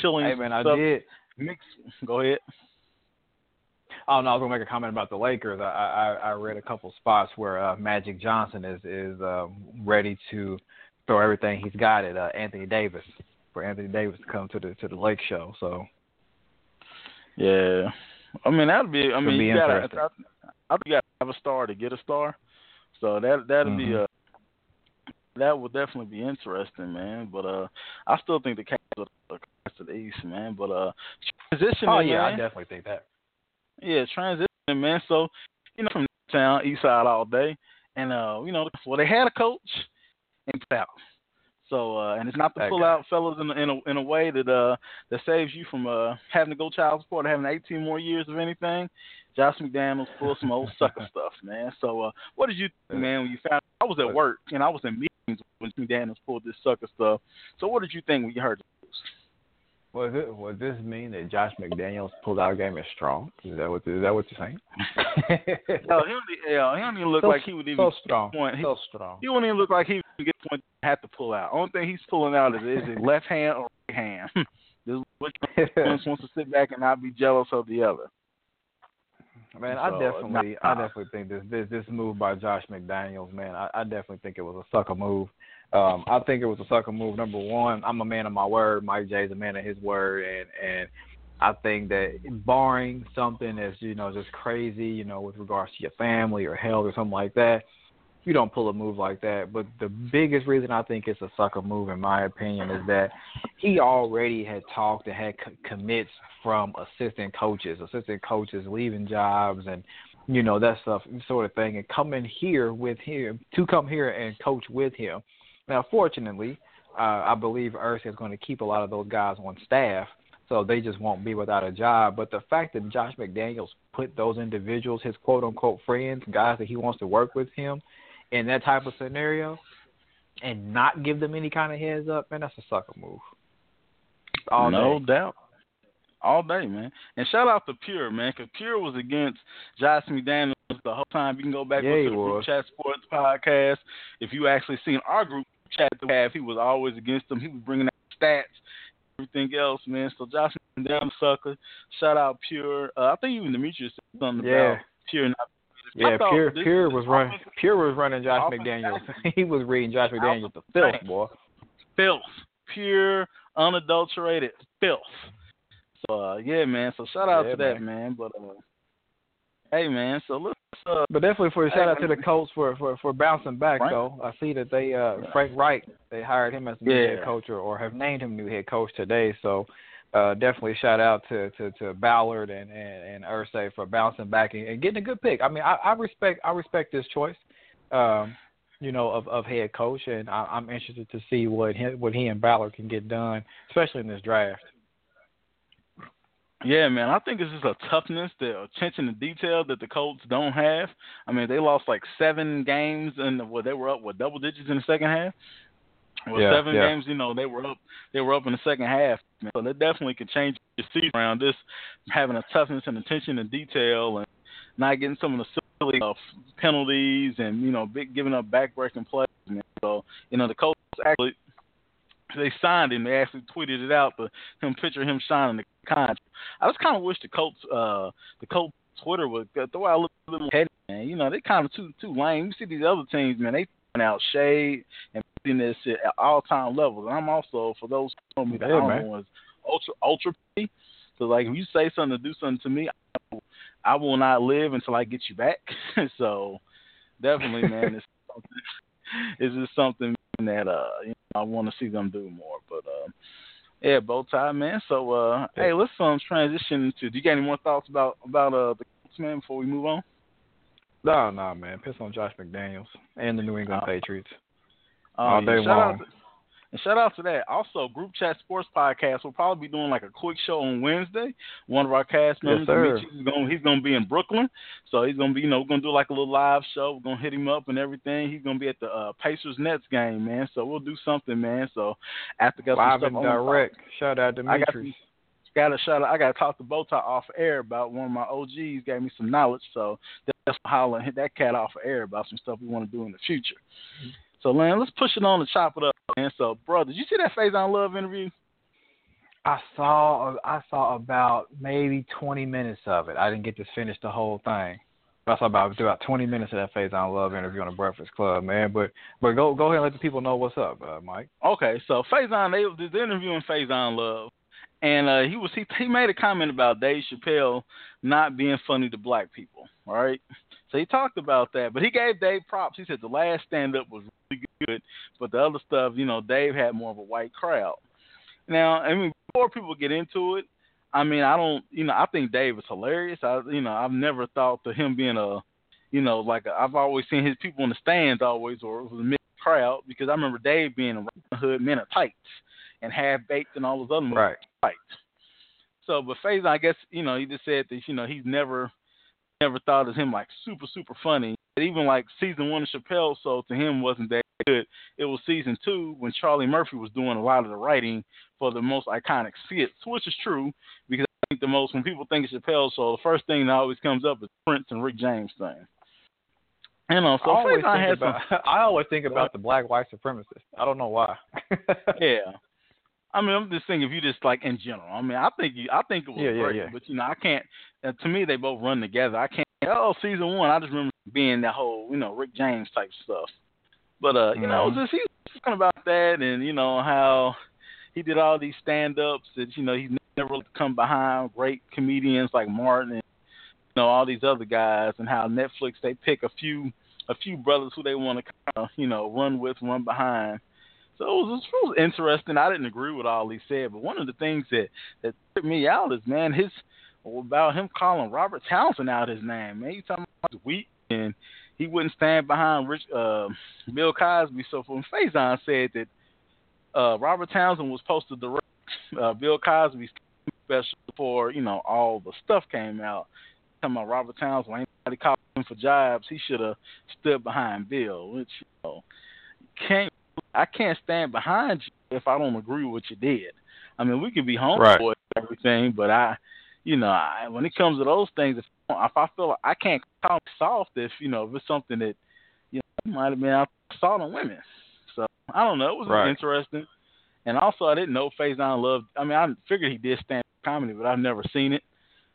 chilling. Hey man, stuff, I did. Mix. Go ahead. Oh no, I was gonna make a comment about the Lakers. I I, I read a couple spots where uh, Magic Johnson is is uh, ready to throw everything he's got at uh, Anthony Davis for Anthony Davis to come to the to the Lake Show. So yeah, I mean that'd be. I mean you gotta. I, I think you gotta have a star to get a star. So that that'd mm-hmm. be uh, a that would definitely be interesting, man. But uh, I still think the Cavs are the East, man. But uh, transitioning. Oh yeah, man, I definitely think that. Yeah, transition, man. So, you know, from town, east side all day. And uh, you know, well they had a coach and out. So uh and it's not to pull out fellas in a, in a in a way that uh that saves you from uh having to go child support or having eighteen more years of anything. Josh McDaniels pulled some old sucker stuff, man. So uh what did you think, man, when you found I was at work and I was in meetings when McDaniels pulled this sucker stuff. So what did you think when you heard the? Was it? Would this mean that Josh McDaniels pulled out game is strong? Is that what? Is that what you're saying? no, he don't, yeah, he don't even look so, like he would even so strong. Point. So strong. He wouldn't even look like he would get point have to pull out. Only thing he's pulling out is is his left hand or right hand. this which one wants to sit back and not be jealous of the other. Man, I definitely, I definitely think this this this move by Josh McDaniels, man, I, I definitely think it was a sucker move. Um, I think it was a sucker move. Number one, I'm a man of my word. Mike J's a man of his word, and and I think that barring something that's you know just crazy, you know, with regards to your family or health or something like that, you don't pull a move like that. But the biggest reason I think it's a sucker move, in my opinion, is that he already had talked and had co- commits from assistant coaches, assistant coaches leaving jobs and you know that stuff sort of thing, and come in here with him to come here and coach with him. Now, fortunately, uh, I believe Irsay is going to keep a lot of those guys on staff, so they just won't be without a job. But the fact that Josh McDaniels put those individuals, his quote unquote friends, guys that he wants to work with him, in that type of scenario, and not give them any kind of heads up, man, that's a sucker move. All no day. doubt all day, man. And shout out to Pure, man, because Pure was against Josh McDaniels the whole time. You can go back yeah, to the was. Group Chat Sports podcast. If you actually seen our group chat that we have, he was always against them. He was bringing out stats, everything else, man. So Josh McDaniels, sucker. Shout out Pure. Uh, I think even Demetrius said something yeah. about Pure not yeah, Pure Pure was running Pure was running Josh McDaniels. he was reading Josh McDaniels the filth, boy. Filth. Pure, unadulterated filth. So uh, yeah, man. So shout out yeah, to that, man. But uh, hey, man. So let's. Uh, but definitely for hey, shout out to the Colts for for for bouncing back Frank? though. I see that they uh Frank Reich they hired him as the new Yeah. head coach or, or have named him new head coach today. So uh definitely shout out to to to Ballard and and, and Irsay for bouncing back and, and getting a good pick. I mean, I, I respect I respect this choice. Um, you know, of, of head coach, and I, I'm interested to see what he, what he and Ballard can get done, especially in this draft. Yeah, man. I think it's just a toughness, the attention to detail that the Colts don't have. I mean, they lost like seven games, and well, they were up with double digits in the second half. Well, Yeah, seven yeah. games, you know, they were up. They were up in the second half. Man. So that definitely could change your season around this, having a toughness and attention to detail, and not getting some of the silly uh, penalties, and you know, big, giving up backbreaking plays. Man. So you know, the Colts actually they signed him. They actually tweeted it out, the him picture him signing the contract. I just kind of wish the Colts, uh, the Colts Twitter would throw out a little, little heady, man. You know, they kind of too too lame. You see these other teams, man, they out shade and this shit at all time levels. And I'm also for those who know me, that Yeah, I don't man. know is ultra ultra. P. So like, if you say something to do something to me, I will, I will not live until I get you back. so definitely, man, it's something, it's just something that uh you know, I want to see them do more. But uh, yeah, bow tie, man. So uh, hey, let's um transition to. Do you got any more thoughts about about uh the Colts, man before we move on? No, no, man. Piss on Josh McDaniels and the New England Uh, Patriots. Um, All day shout long. Out to, and shout out to that. Also, Group Chat Sports Podcast will probably be doing like a quick show on Wednesday. One of our cast members. Mitch, he's going he's to be in Brooklyn, so he's going to be you know we're going to do like a little live show. We're going to hit him up and everything. He's going to be at the uh, Pacers Nets game, man. So we'll do something, man. So after got some Live stuff and direct. Shout out Demetrius. got to shout out. I got to talk to Bowtie off air about one of my OGs gave me some knowledge, so that's holler hit that cat off air about some stuff we want to do in the future. So, man, let's push it on and chop it up, man. So, bro, did you see that Faison Love interview? I saw I saw about maybe 20 minutes of it. I didn't get to finish the whole thing. I saw about about 20 minutes of that Faison Love interview on the Breakfast Club, man. But but go go ahead and let the people know what's up, uh, Mike. Okay, so Faison, they they're interviewing Faison Love, and uh, he was he he made a comment about Dave Chappelle not being funny to black people. All right, so he talked about that, but he gave Dave props. He said the last stand up was good, but the other stuff, you know, Dave had more of a white crowd. Now, I mean, before people get into it, I mean, I don't, you know, I think Dave is hilarious. I, you know, I've never thought to him being a, you know, like i I've always seen his people in the stands always, or it was a mixed crowd because I remember Dave being a Robin Hood men of tights and half baked and all those other Right. tights. So, but Faison, I guess, you know, he just said that, you know, he's never, never thought of him like super, super funny. Even like season one of Chappelle, so to him wasn't that good. It was season two when Charlie Murphy was doing a lot of the writing for the most iconic skits, which is true because I think the most when people think of Chappelle show, the first thing that always comes up is Prince and Rick James thing. You know, so I always think had about some, I always think about the black white supremacist. I don't know why. yeah. I mean, I'm just thinking if you just like in general. I mean, I think you, I think it was Yeah, yeah, great, yeah. but you know, I can't. Uh, to me, they both run together. I can't. Oh, season one, I just remember being that whole, you know, Rick James type stuff. But uh, you know, Mhm. just he was talking about that, and you know how he did all these stand-ups that you know he's never come behind great comedians like Martin and you know all these other guys, and how Netflix they pick a few a few brothers who they want to kind of you know run with, run behind. So it was, it was interesting. I didn't agree with all he said, but one of the things that that took me out is man, his about him calling Robert Townsend out his name, man. You talking about weak and he wouldn't stand behind Rich uh, Bill Cosby. So when Faison said that uh, Robert Townsend was supposed to direct uh, Bill Cosby's special before you know all the stuff came out, talking about Robert Townsend, anybody calling him for jobs, he should have stood behind Bill. Which you know, can't I can't stand behind you if I don't agree with what you did. I mean, we could be homeboys right. and everything, but I, you know, I, when it comes to those things, if, if I feel like I can't call soft, if you know, if it's something that you know might have been assault on women. So I don't know. It was right. interesting, and also I didn't know Faison loved. I mean, I figured he did stand comedy, but I've never seen it.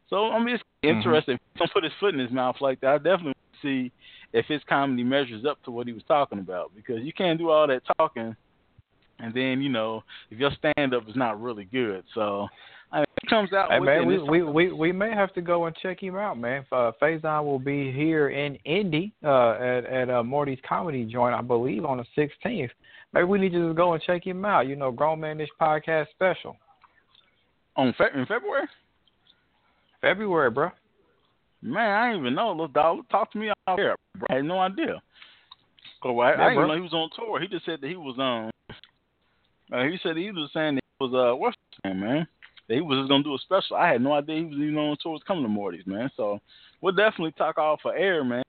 So I mean, it's mm-hmm. interesting. Mm-hmm. If he don't put his foot in his mouth like that, I definitely see if his comedy measures up to what he was talking about because you can't do all that talking and then you know if your stand up is not really good. So I mean, it comes out. Hey man, we, we we we may have to go and check him out, man. Uh, Faison will be here in Indy uh, at at uh, Morty's Comedy Joint, I believe, on the 16th. Maybe we need to just go and check him out. You know, Grown Man Ish podcast special. On fe- in February. February, bro. Man, I didn't even know. Little dog, talk to me out here. Bro. I had no idea. Cause I, yeah, I didn't know he was on tour. He just said that he was on. Uh, he said he was saying that he was uh what's his name, man? That he was just gonna do a special. I had no idea he was even on tour. Was coming to Morty's, man. So we'll definitely talk off for air, man.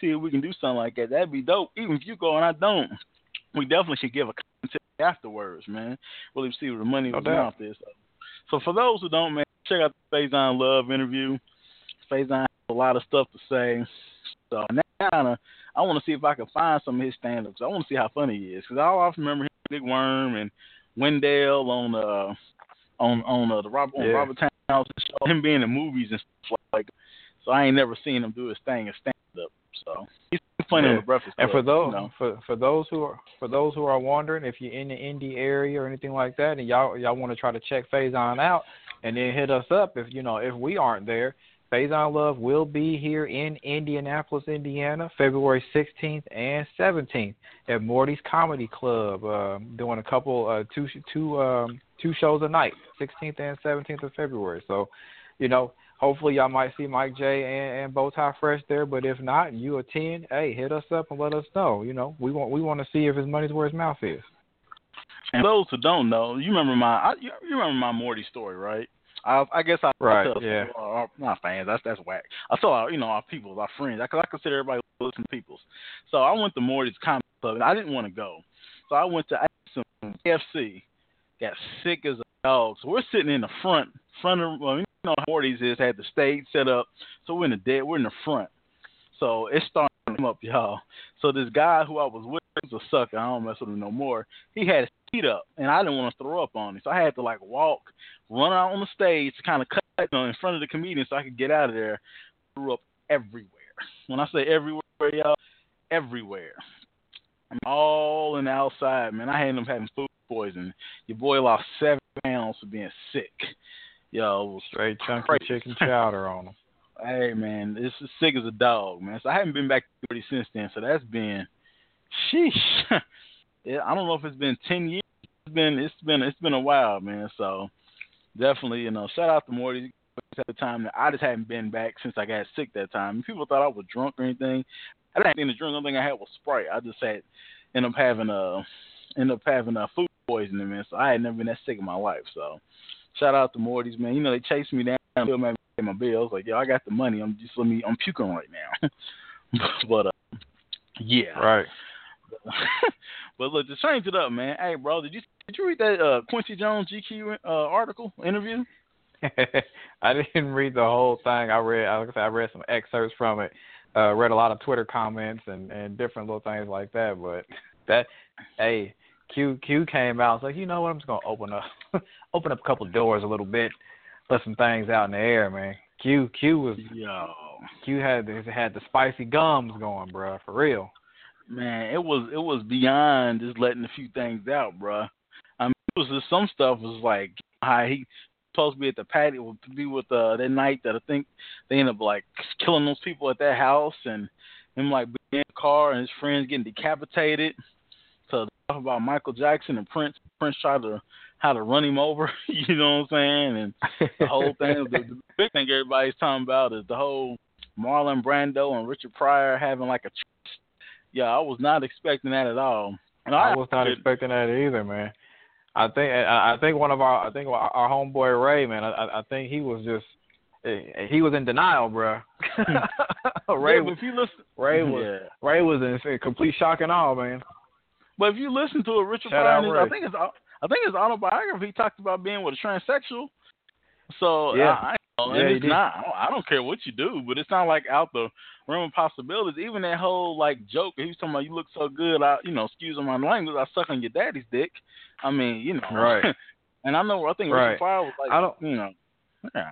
See if we can do something like that. That'd be dope. Even if you go and I don't, we definitely should give a comment afterwards, man. Really see where the money was out there. So. so for those who don't, man, check out the Faison Love interview. Faison has a lot of stuff to say. So now I want to see if I can find some of his stand-ups. I want to see how funny he is because I always remember him, Big Worm and Wendell on uh on on uh, the Robert on Robert Townsend show, him being in movies and stuff like. So I ain't never seen him do his thing and stand up. So he's funny yeah. on the Breakfast Club. And for those you know? for for those who are for those who are wondering if you're in the Indy area or anything like that, and y'all y'all want to try to check Faison out, and then hit us up if you know if we aren't there. Faison Love will be here in Indianapolis, Indiana, February 16th and 17th at Morty's Comedy Club, uh, doing a couple, uh, two, two, um, two shows a night, 16th and 17th of February. So, you know, hopefully y'all might see Mike J and, and Bowtie Fresh there. But if not, you attend, hey, hit us up and let us know. You know, we want we want to see if his money's where his mouth is. And those who don't know, you remember my I, you remember my Morty story, right? I, I guess I, right, I yeah. People, uh, our, not fans. That's that's whack. I tell our, you know our people, our friends. I, cause I consider everybody listen peoples. So I went to Morty's Comedy Club and I didn't want to go. So I went to some KFC. Got sick as a dog. So we're sitting in the front, front of well, you know Morty's is had the stage set up. So we're in the dead. We're in the front. So it's starting come up, y'all. So this guy who I was with was a sucker. I don't mess with him no more. He had his feet up, and I didn't want to throw up on him, so I had to like walk, run out on the stage to kind of cut you know, in front of the comedian so I could get out of there. Threw up everywhere. When I say everywhere, y'all, everywhere. I'm all in the outside, man. I had him having food poisoning. Your boy lost seven pounds for being sick. Yo, straight chunky chicken chowder on him. Hey man, it's as sick as a dog, man. So I haven't been back to since then. So that's been, sheesh. I don't know if it's been ten years. It's been it's been it's been a while, man. So definitely, you know, shout out to Morty at the time that I just hadn't been back since I got sick that time. People thought I was drunk or anything. I didn't have anything to drink. The only thing I had was Sprite. I just had end up having a end up having a food poisoning, man. So I had never been that sick in my life. So shout out to Morty's, man. You know they chased me down, pay my bills. Like yo, I got the money. I'm just let me I'm puking right now. but uh, yeah, right. but look, to change it up, man. Hey, bro, did you did you read that uh, Quincy Jones GQ uh, article interview? I didn't read the whole thing. I read, like I said, I read some excerpts from it. Uh, read a lot of Twitter comments and and different little things like that. But that, hey, Q Q came out. So like, you know what? I'm just gonna open up, open up a couple doors a little bit, let some things out in the air, man. Q Q was yo. Q had had the spicy gums going, bro, for real man, it was it was beyond just letting a few things out, bro. I mean, it was just some stuff was like how he supposed to be at the patio to be with uh that night that I think they end up like killing those people at that house and him like being in the car and his friends getting decapitated. So talk about Michael Jackson and Prince. Prince tried to how to run him over. you know what I'm saying? And the whole thing, the, the big thing everybody's talking about is the whole Marlon Brando and Richard Pryor having like a. Yeah, I was not expecting that at all. And I, I was not expecting that either, man. I think I think one of our I think our homeboy Ray, man. I I think he was just eh, he was in denial, bro. Hmm. Ray, yeah, if you listen, Ray was yeah. Ray was in complete shock and awe, man. But if you listen to a Richard Pryor, I think it's uh, I think his autobiography talked about being with a transsexual. So uh, yeah, I, I yeah, it's not. I don't care what you do, but it's not like out the realm of possibilities. Even that whole like joke, he was talking about you look so good. I, you know, excuse my language. I suck on your daddy's dick. I mean, you know, right. and I know. I think right. Richard Pryor was like, I don't, you know, yeah.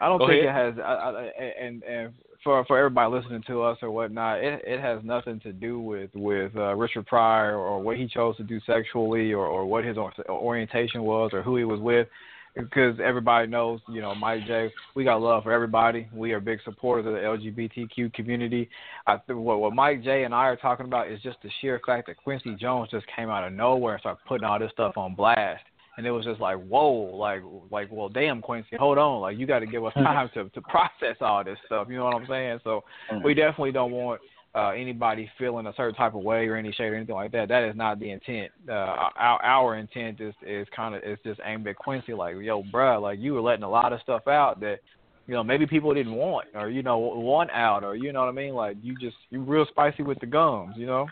I don't Go think ahead. it has. I, I, and and for for everybody listening to us or whatnot, it it has nothing to do with with uh, Richard Pryor or what he chose to do sexually or or what his orientation was or who he was with. Because everybody knows, you know, Mike J. We got love for everybody. We are big supporters of the LGBTQ community. I what what Mike J. and I are talking about is just the sheer fact that Quincy Jones just came out of nowhere and started putting all this stuff on blast and it was just like whoa like like well damn quincy hold on. Like you got to give us time to to process all this stuff. You know what i'm saying? So mm-hmm. we definitely don't want uh anybody feeling a certain type of way or any shade or anything like that. That is not the intent. Uh our our intent is is kind of is just aimed at quincy. Like yo bruh like you were letting a lot of stuff out that you know maybe people didn't want or you know want out or you know what i mean? Like you just you real spicy with the gums you know?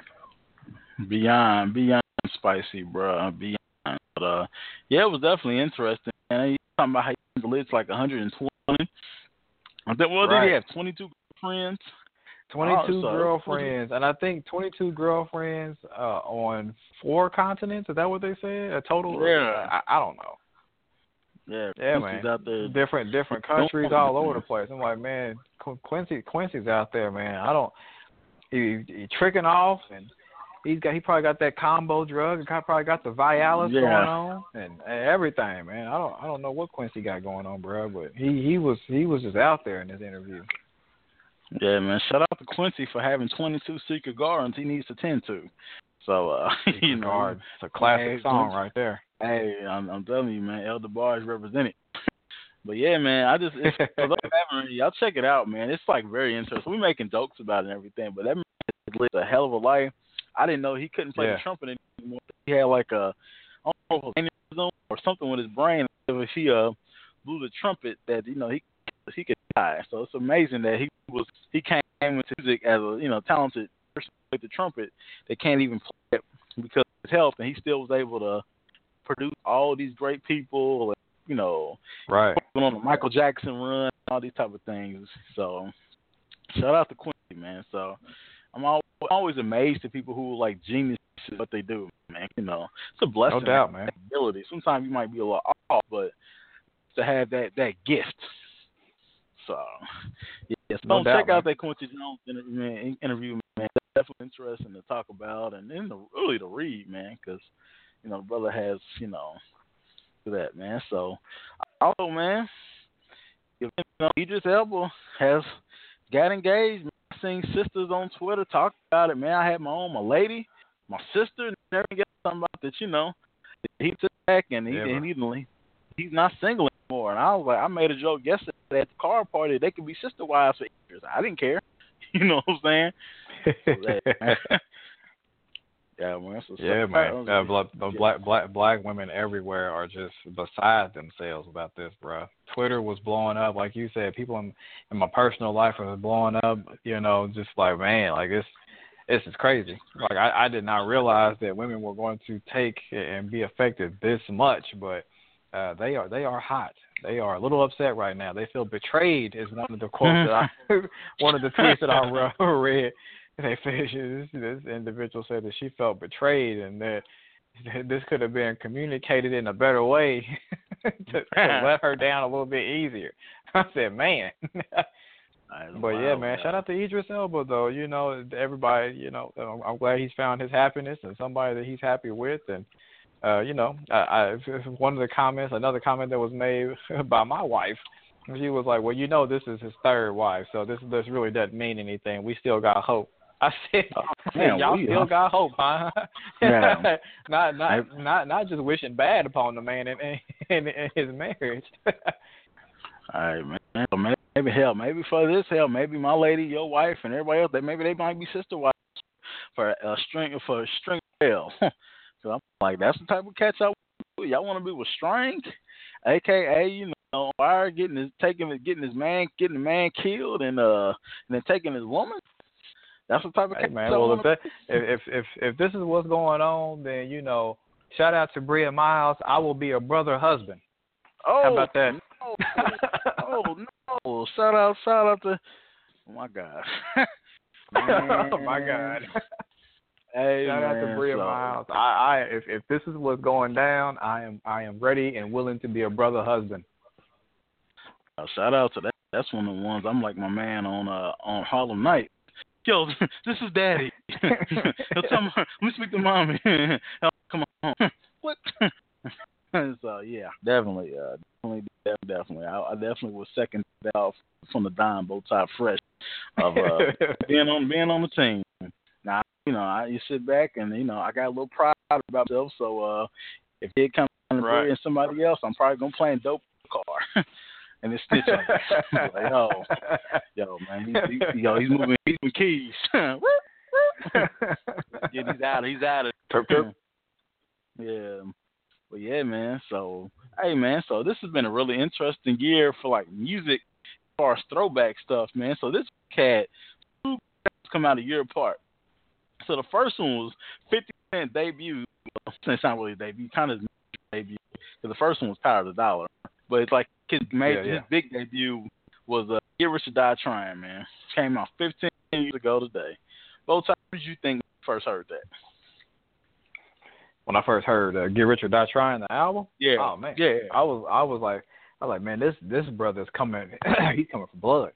Beyond beyond spicy bro beyond but uh, yeah, it was definitely interesting. And you talking about how the lid's like 120. I think well, right. did he have 22 friends? 22 oh, girlfriends, and I think 22 girlfriends uh, on four continents. Is that what they said? A total? Yeah, I, I don't know. Yeah, yeah, man. Out there. Different different countries all over the place. I'm like, man, Quincy Quincy's out there, man. I don't. He, he tricking off and he's got he probably got that combo drug and probably got the Vialis yeah. going on and, and everything, man. I don't I don't know what Quincy got going on, bro, but he he was he was just out there in this interview. Yeah, man. Shout out to Quincy for having 22 secret gardens he needs to tend to. So, uh, you know, Guard. it's a classic hey, song right there. Hey, I'm, I'm telling you, man, Elder Bar is represented. But yeah, man, I just it's, for those haven't y'all check it out, man. It's like very interesting. We're making jokes about it and everything, but that man lived a hell of a life. I didn't know he couldn't play yeah. the trumpet anymore. He had like a I don't know if or something with his brain. If he uh blew the trumpet, that you know he he could die. So it's amazing that he was he came into music as a you know talented person with the trumpet that can't even play it because of his health, and he still was able to produce all these great people. And, you know, right on the Michael Jackson run, all these type of things. So shout out to Quincy, man. So I'm always, amazed at people who are like geniuses at what they do, man. You know, it's a blessing. No doubt, man. Ability. Sometimes you might be a little off, but to have that that gift. So, yeah, so no doubt, check man. out that Quincy Jones interview, man. Interview, man. Definitely interesting to talk about and, and the, really to read, man, because you know the brother has you know that man. So, also, man, you know, Idris Elba has got engaged. Man seen sisters on Twitter talk about it. Man, I had my own, my lady, my sister, and everything else. Something about that, you know. He took back and he and he, he's not single anymore. And I was like, I made a joke yesterday at the car party. They could be sister wives for years. I didn't care. You know what I'm saying? Yeah, man. Yeah, man. Uh, black, black, black, black women everywhere are just beside themselves about this, bro. Twitter was blowing up, like you said. People in, in my personal life are blowing up. You know, just like man, like it's this is crazy. Like I, I did not realize that women were going to take and be affected this much, but uh, they are they are hot. They are a little upset right now. They feel betrayed is one of the quotes that I one of the tweets that I read they said this individual said that she felt betrayed and that this could have been communicated in a better way to, to let her down a little bit easier. I said, man. but yeah, man, shout out to Idris Elba though. You know, everybody. You know, I'm glad he's found his happiness and somebody that he's happy with. And uh, you know, I, I one of the comments, another comment that was made by my wife. She was like, "Well, you know, this is his third wife, so this this really doesn't mean anything. We still got hope." I said, oh, man, y'all still got hope, huh? Yeah. not not I- not not just wishing bad upon the man and and, in his marriage. All right, man. So maybe, hell, maybe for this hell, maybe my lady, your wife, and everybody else, they maybe they might be sister wives for a string for a string of hell. so I'm like, that's the type of catch I want. Y'all want to be with string, aka you know, fire getting his taking his getting his man getting the man killed and uh and then taking his woman. That's the type of Hey man, well if that if if if this is what's going on, then you know, shout out to Bria Miles. I will be a brother husband. Oh, How about that? No. oh no! Shout out, shout out to. Oh my God. oh my God. Hey, Shout out to man, Bria so- Miles. I, I if if this is what's going down, I am I am ready and willing to be a brother husband. Uh, shout out to that. That's one of the ones. I'm like my man on uh on Harlem Night. Yo, this is Daddy. He'll tell me, let me speak to mommy. Hell, Come on. what? so yeah, definitely, uh, definitely, definitely. I, I definitely was second off from the dime, both side fresh of uh, being on being on the team. Now, you know, I you sit back and you know I got a little pride about myself. So uh, if it comes Right. And somebody else, I'm probably gonna play in dope car. And it's stitch on it. like, yo, yo, man, he, he, yo, he's moving, he's moving keys. yeah, he's out, he's out of. Turp, turp. yeah, but yeah, man. So, hey, man. So this has been a really interesting year for like music, as far as throwback stuff, man. So this cat two come out a year apart. So the first one was 50 Cent debut. Well, it's not really a debut, kind of debut. Because the first one was Power of the Dollar, but it's like his major, Yeah, yeah. his big debut was uh, Get Rich or Die Trying, man. Came out 15 years ago today. Both times you think first heard that? when I first heard uh, Get Rich or Die Trying the album, Yeah. oh man, Yeah. I was I was like I was like man, this this brother's coming, he's coming for blood.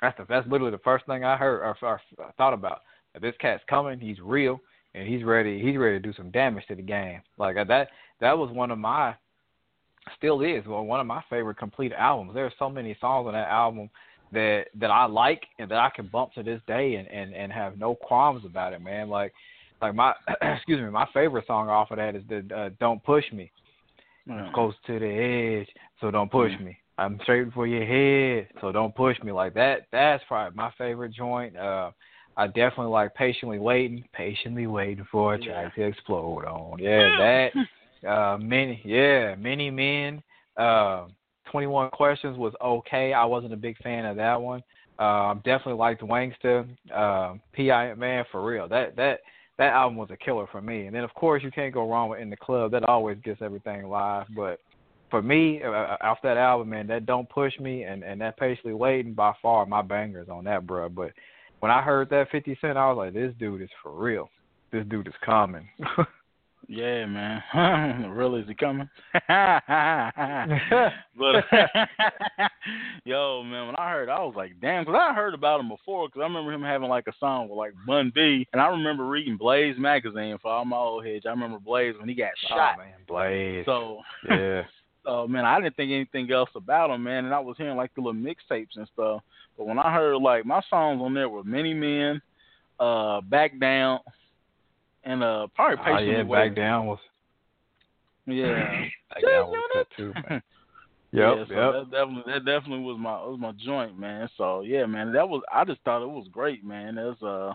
That's the, that's literally the first thing I heard or, or thought about. This cat's coming, he's real, and he's ready. He's ready to do some damage to the game. Like uh, that that was one of my still is well, one of my favorite complete albums. There are so many songs on that album that that I like and that I can bump to this day and and and have no qualms about it, man. Like like my excuse me, my favorite song off of that is the uh, "Don't Push Me." Yeah. Close to the edge, so don't push me. I'm straight for your head, so don't push me like that. That's probably my favorite joint. Uh, I definitely like patiently waiting, patiently waiting for a track to explode on. Yeah, that. Uh, many, yeah, many men. Uh, Twenty One Questions was okay. I wasn't a big fan of that one. Um, definitely liked Wangsta. Um, Pi man for real. That that that album was a killer for me. And then of course you can't go wrong with In the Club. That always gets everything live. But for me, uh, off that album, man, that Don't Push Me and and that Patiently Waiting by far my bangers on that, bro. But when I heard that 50 Cent, I was like, this dude is for real. This dude is coming. Yeah, man. really, is he coming? but yo, man, when I heard, I was like, damn, because I heard about him before. Because I remember him having like a song with like Bun B, and I remember reading Blaze magazine for all my old heads. I remember Blaze when he got shot. Oh man, Blaze. So, yeah. uh, man, I didn't think anything else about him, man. And I was hearing like the little mixtapes and stuff. But when I heard like my songs on there were Many Men, uh, Back Down, and uh, probably Oh Patiently yeah, Waiting. back down was Yeah. back down was good too, man. Yep, yeah, so yep. that definitely that definitely was my was my joint, man. So yeah, man, that was I just thought it was great, man. It's uh,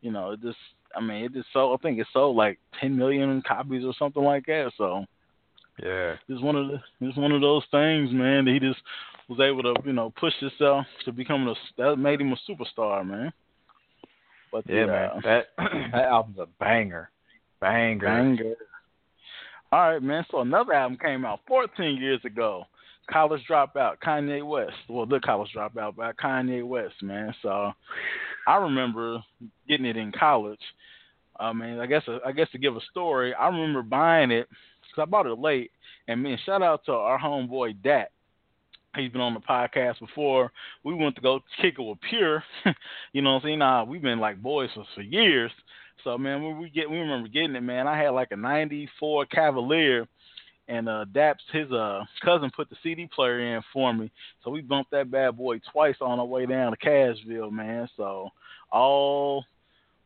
you know, it just I mean, it just sold. I think it sold like ten million copies or something like that. So Yeah. it's one of the it's one of those things, man. That he just was able to you know push himself to becoming a that made him a superstar, man. But Yeah, the, man. uh, That that album's a banger. Banger. Banger. All right, man. So another album came out 14 years ago. College Dropout, Kanye West. Well, the College Dropout by Kanye West, man. So I remember getting it in college. I mean, I guess I guess to give a story, I remember buying it because I bought it late. And man, shout out to our homeboy Dat. He's been on the podcast before. We went to go kick it with Pure. you know what I'm saying? Nah, we've been like boys for, for years. So man, when we get we remember getting it, man. I had like a '94 Cavalier, and uh, Daps his uh cousin put the CD player in for me. So we bumped that bad boy twice on our way down to Cashville, man. So all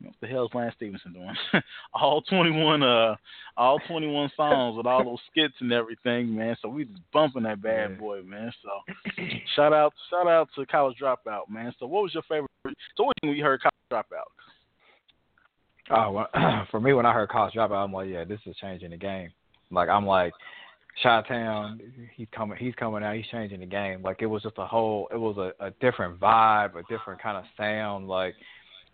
what the hell is Lance Stephenson doing? all 21, uh, all 21 songs with all those skits and everything, man. So we just bumping that bad yeah. boy, man. So shout out, shout out to College Dropout, man. So what was your favorite? So what when you heard College Dropout? Oh, well, for me, when I heard College Dropout, I'm like, yeah, this is changing the game. Like I'm like, Chi-Town, he's coming. He's coming out. He's changing the game. Like it was just a whole. It was a, a different vibe, a different kind of sound. Like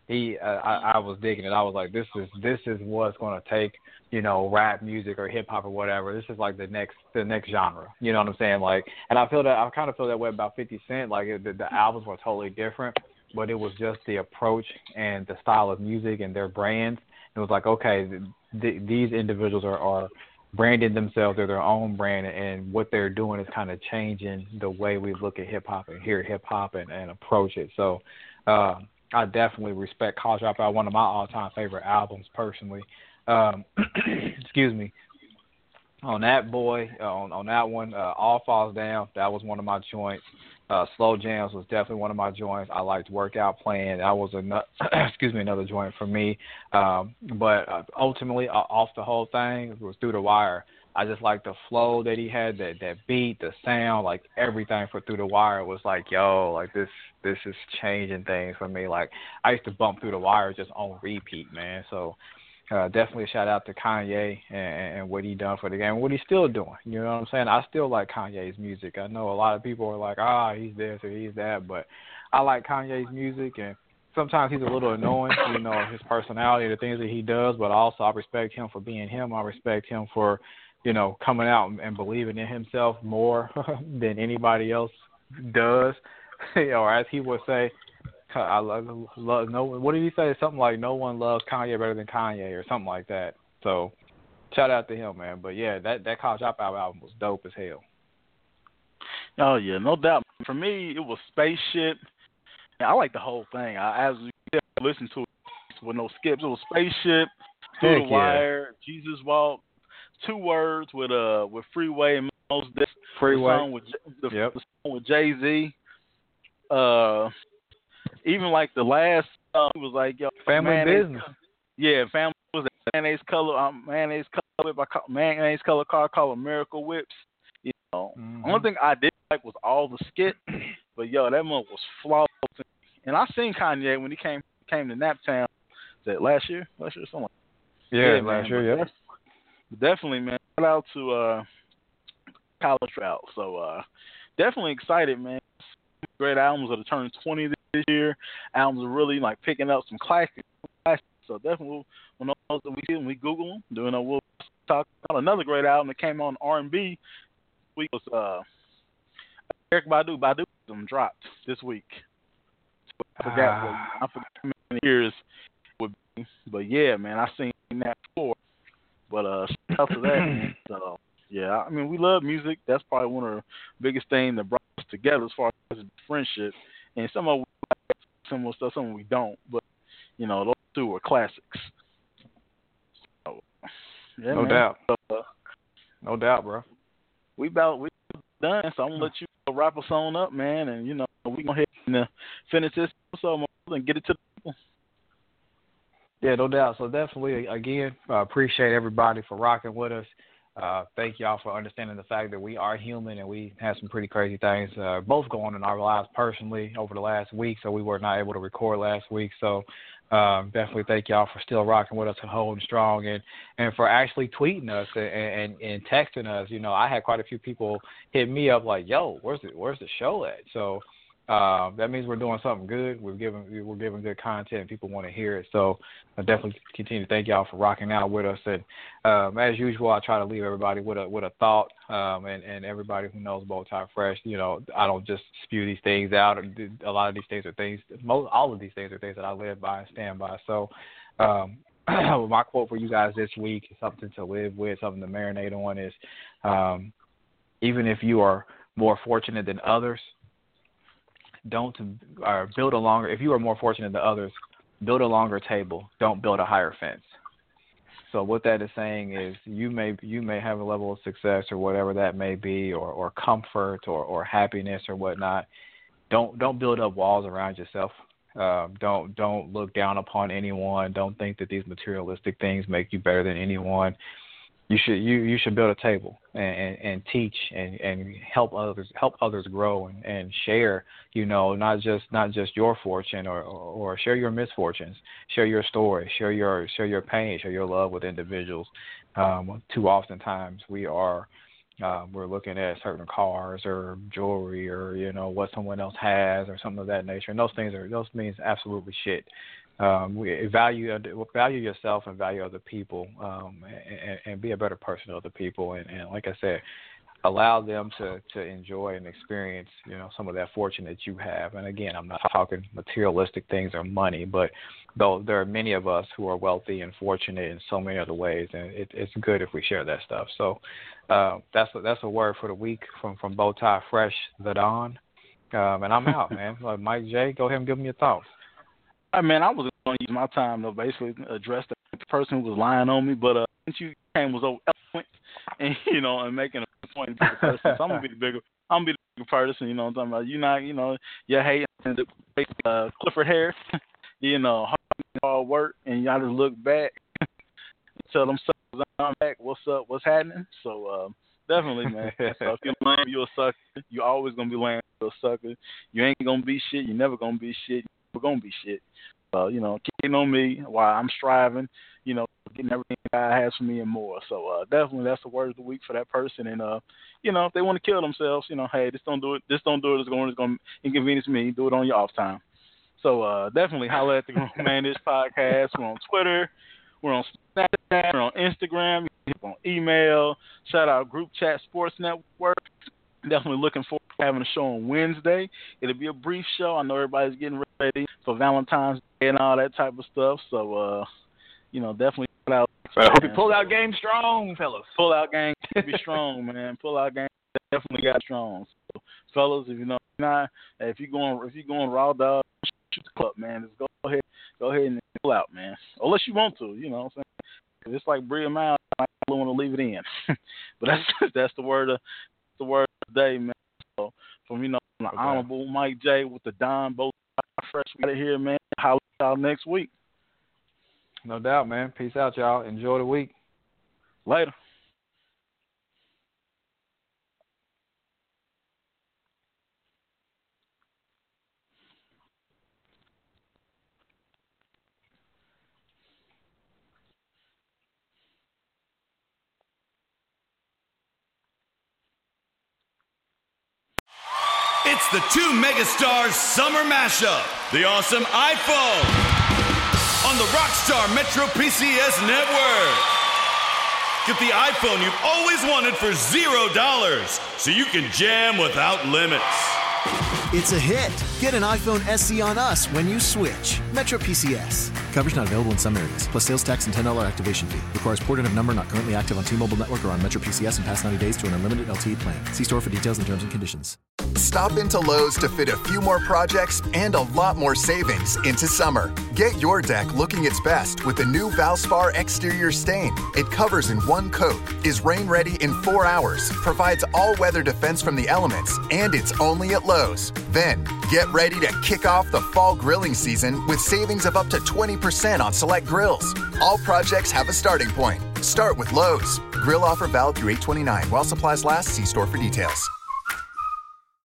he, uh, I, I was digging it. I was like, this is this is what's going to take, you know, rap music or hip hop or whatever. This is like the next the next genre. You know what I'm saying? Like, and I feel that I kind of feel that way about 50 Cent. Like it, the, the albums were totally different, but it was just the approach and the style of music and their brands. It was like, okay, th- th- these individuals are, are branding themselves or their own brand, and what they're doing is kind of changing the way we look at hip hop and hear hip hop and, and approach it. So uh, I definitely respect College Dropout, one of my all-time favorite albums personally. Um, excuse me. On that boy, uh, on on that one, uh, All Falls Down. That was one of my joints. Uh, Slow Jams was definitely one of my joints. I liked Workout Plan. That was a excuse me another joint for me. Um, but uh, ultimately, uh, off the whole thing, was Through the Wire. I just like the flow that he had, that that beat, the sound, like everything for Through the Wire was like, yo, like this this is changing things for me. Like I used to bump Through the Wire just on repeat, man. So uh, definitely a shout out to Kanye and, and what he done for the game, what he's still doing. You know what I'm saying? I still like Kanye's music. I know a lot of people are like, ah, he's this or he's that, but I like Kanye's music, and sometimes he's a little annoying, you know, his personality, the things that he does. But also, I respect him for being him. I respect him for, you know, coming out and believing in himself more than anybody else does, or as he would say, I love, love no. What did he say? Something like no one loves Kanye better than Kanye or something like that. So shout out to him, man. But yeah, that that College Dropout album was dope as hell. Oh yeah, no doubt. For me, it was spaceship. I like the whole thing. I as you listen to it with no skips. It was spaceship, through Heck the yeah. wire, Jesus walk, two words with uh with freeway and most freeway the song with the, yep. the song with Jay Z. Uh, even like the last uh, was like yo family business. Yeah, family was mayonnaise color um, mayonnaise color whip. I call, mayonnaise color car called Miracle Whips. You know, mm-hmm. only thing I did like was all the skit, but yo, that month was flawless. And I seen Kanye when he came came to Naptown. That last year, last year, something. Yeah, yeah last man, year, yeah. Definitely, man. Shout out to uh, College Trout. So uh, definitely excited, man. Great albums that are turning 20 this year. Albums are really like picking up some classics. So definitely, when those that we see when we Google them, doing a we'll talk about another great album that came on R and B. Week was uh, Erykah Badu. Badu dropped this week. I forgot. What, I forgot how many years would be, but yeah, man, I seen that before. But uh, shout out to that. So yeah, I mean, we love music. That's probably one of the biggest things that brought us together as far as friendship. And some of some of stuff, some we don't. But you know, those two are classics. So, yeah, no man. doubt. Uh, no doubt, bro. We about we done, so I'm gonna let you wrap us on up, man, and you know we gonna hit and uh, finish this episode and get it to the. Yeah, no doubt. So definitely, again, uh, appreciate everybody for rocking with us. Uh, thank y'all for understanding the fact that we are human and we have some pretty crazy things uh, both going in our lives personally over the last week. So we were not able to record last week. So um, definitely thank y'all for still rocking with us and holding strong and, and for actually tweeting us and, and, and texting us. You know, I had quite a few people hit me up like, "Yo, where's the where's the show at?" So uh, that means we're doing something good. We're giving we're giving good content. People want to hear it. So I definitely continue to thank y'all for rocking out with us. And um, as usual, I try to leave everybody with a with a thought. Um, and and everybody who knows Bowtie Fresh, you know, I don't just spew these things out. A lot of these things are things. Most all of these things are things that I live by and stand by. So. Um, my quote for you guys this week is something to live with, something to marinate on is um, even if you are more fortunate than others, don't or build a longer. If you are more fortunate than others, build a longer table. Don't build a higher fence. So what that is saying is you may you may have a level of success or whatever that may be, or or comfort or or happiness or whatnot. Don't don't build up walls around yourself. Um, don't don't look down upon anyone. Don't think that these materialistic things make you better than anyone. You should you you should build a table and, and, and teach and, and help others help others grow and, and share. You know, not just not just your fortune or, or, or share your misfortunes. Share your story. Share your share your pain. Share your love with individuals. Um, too often times we are uh, we're looking at certain cars or jewelry or you know what someone else has or something of that nature, and those things are those means absolutely shit. Um, value value yourself and value other people, um, and, and be a better person to other people. And, and like I said, allow them to to enjoy and experience you know some of that fortune that you have. And again i'm not talking materialistic things or money but though there are many of us who are wealthy and fortunate in so many other ways and it, it's good if we share that stuff. So uh, that's a, that's a word for the week from from bowtie fresh the don um, and i'm out man. Uh, mike j go ahead and give me your thoughts I mean, I was going to use my time to basically address the person who was lying on me, but uh, since you came was so eloquent and you know and making a point to the person, so I'm gonna be the bigger. I'm gonna be the bigger person. You know what I'm talking about? You not, you know, you're hating uh, Clifford Harris. you know, hard work, and y'all just look back, tell them suckers I'm back. What's up? What's happening? So uh, definitely, man. so if you're lame, you're a sucker. You're always gonna be lame. You're a sucker. You ain't gonna be shit. You're never gonna be shit. You're gonna be shit. Uh, you know, keeping on me while I'm striving. You know, getting everything God has for me and more. So uh, definitely, that's the word of the week for that person. And uh, you know, if they want to kill themselves, you know, hey, this don't do it. This don't do it. It's going. It's going to inconvenience me. Do it on your off time. So uh, definitely holler at the Man Ish Podcast. We're on Twitter. We're on Snapchat. We're on Instagram. We're on email. Shout out Group Chat Sports Network. Definitely looking forward to having a show on Wednesday. It'll be a brief show. I know everybody's getting ready for Valentine's Day and all that type of stuff. So, uh, you know, definitely pull out. pull out game strong, fellas. Pull out game be strong, man. Pull out game definitely got strong. So, fellas, if you know not, if you're going if you're going raw dog, shoot the club, man. Just go ahead, go ahead and pull out, man. Unless you want to, you know. what I'm saying it's like Bria Miles. I don't want to leave it in, but that's that's the word of the word of the day, man. So from you know the okay. honorable Mike J with the Don both fresh out of here, man. Holla y'all next week. No doubt, man. Peace out, y'all. Enjoy the week. Later. It's the two megastars summer mashup. The awesome iPhone on the Rockstar Metro PCS network. Get the iPhone you've always wanted for zero dollars so you can jam without limits. It's a hit. Get an iPhone SE on us when you switch. Metro PCS. Coverage not available in some areas, plus sales tax and $10 activation fee. Requires port in of number not currently active on T-Mobile network or on Metro PCS in past 90 days to an unlimited LTE plan. See store for details and terms and conditions. Stop into Lowe's to fit a few more projects and a lot more savings into summer. Get your deck looking its best with the new Valspar exterior stain. It covers in one coat, is rain ready in four hours, provides all weather defense from the elements, and it's only at Lowe's. Then, get ready to kick off the fall grilling season with savings of up to 20% on select grills. All projects have a starting point. Start with Lowe's. Grill offer valid through 829 while supplies last. See store for details.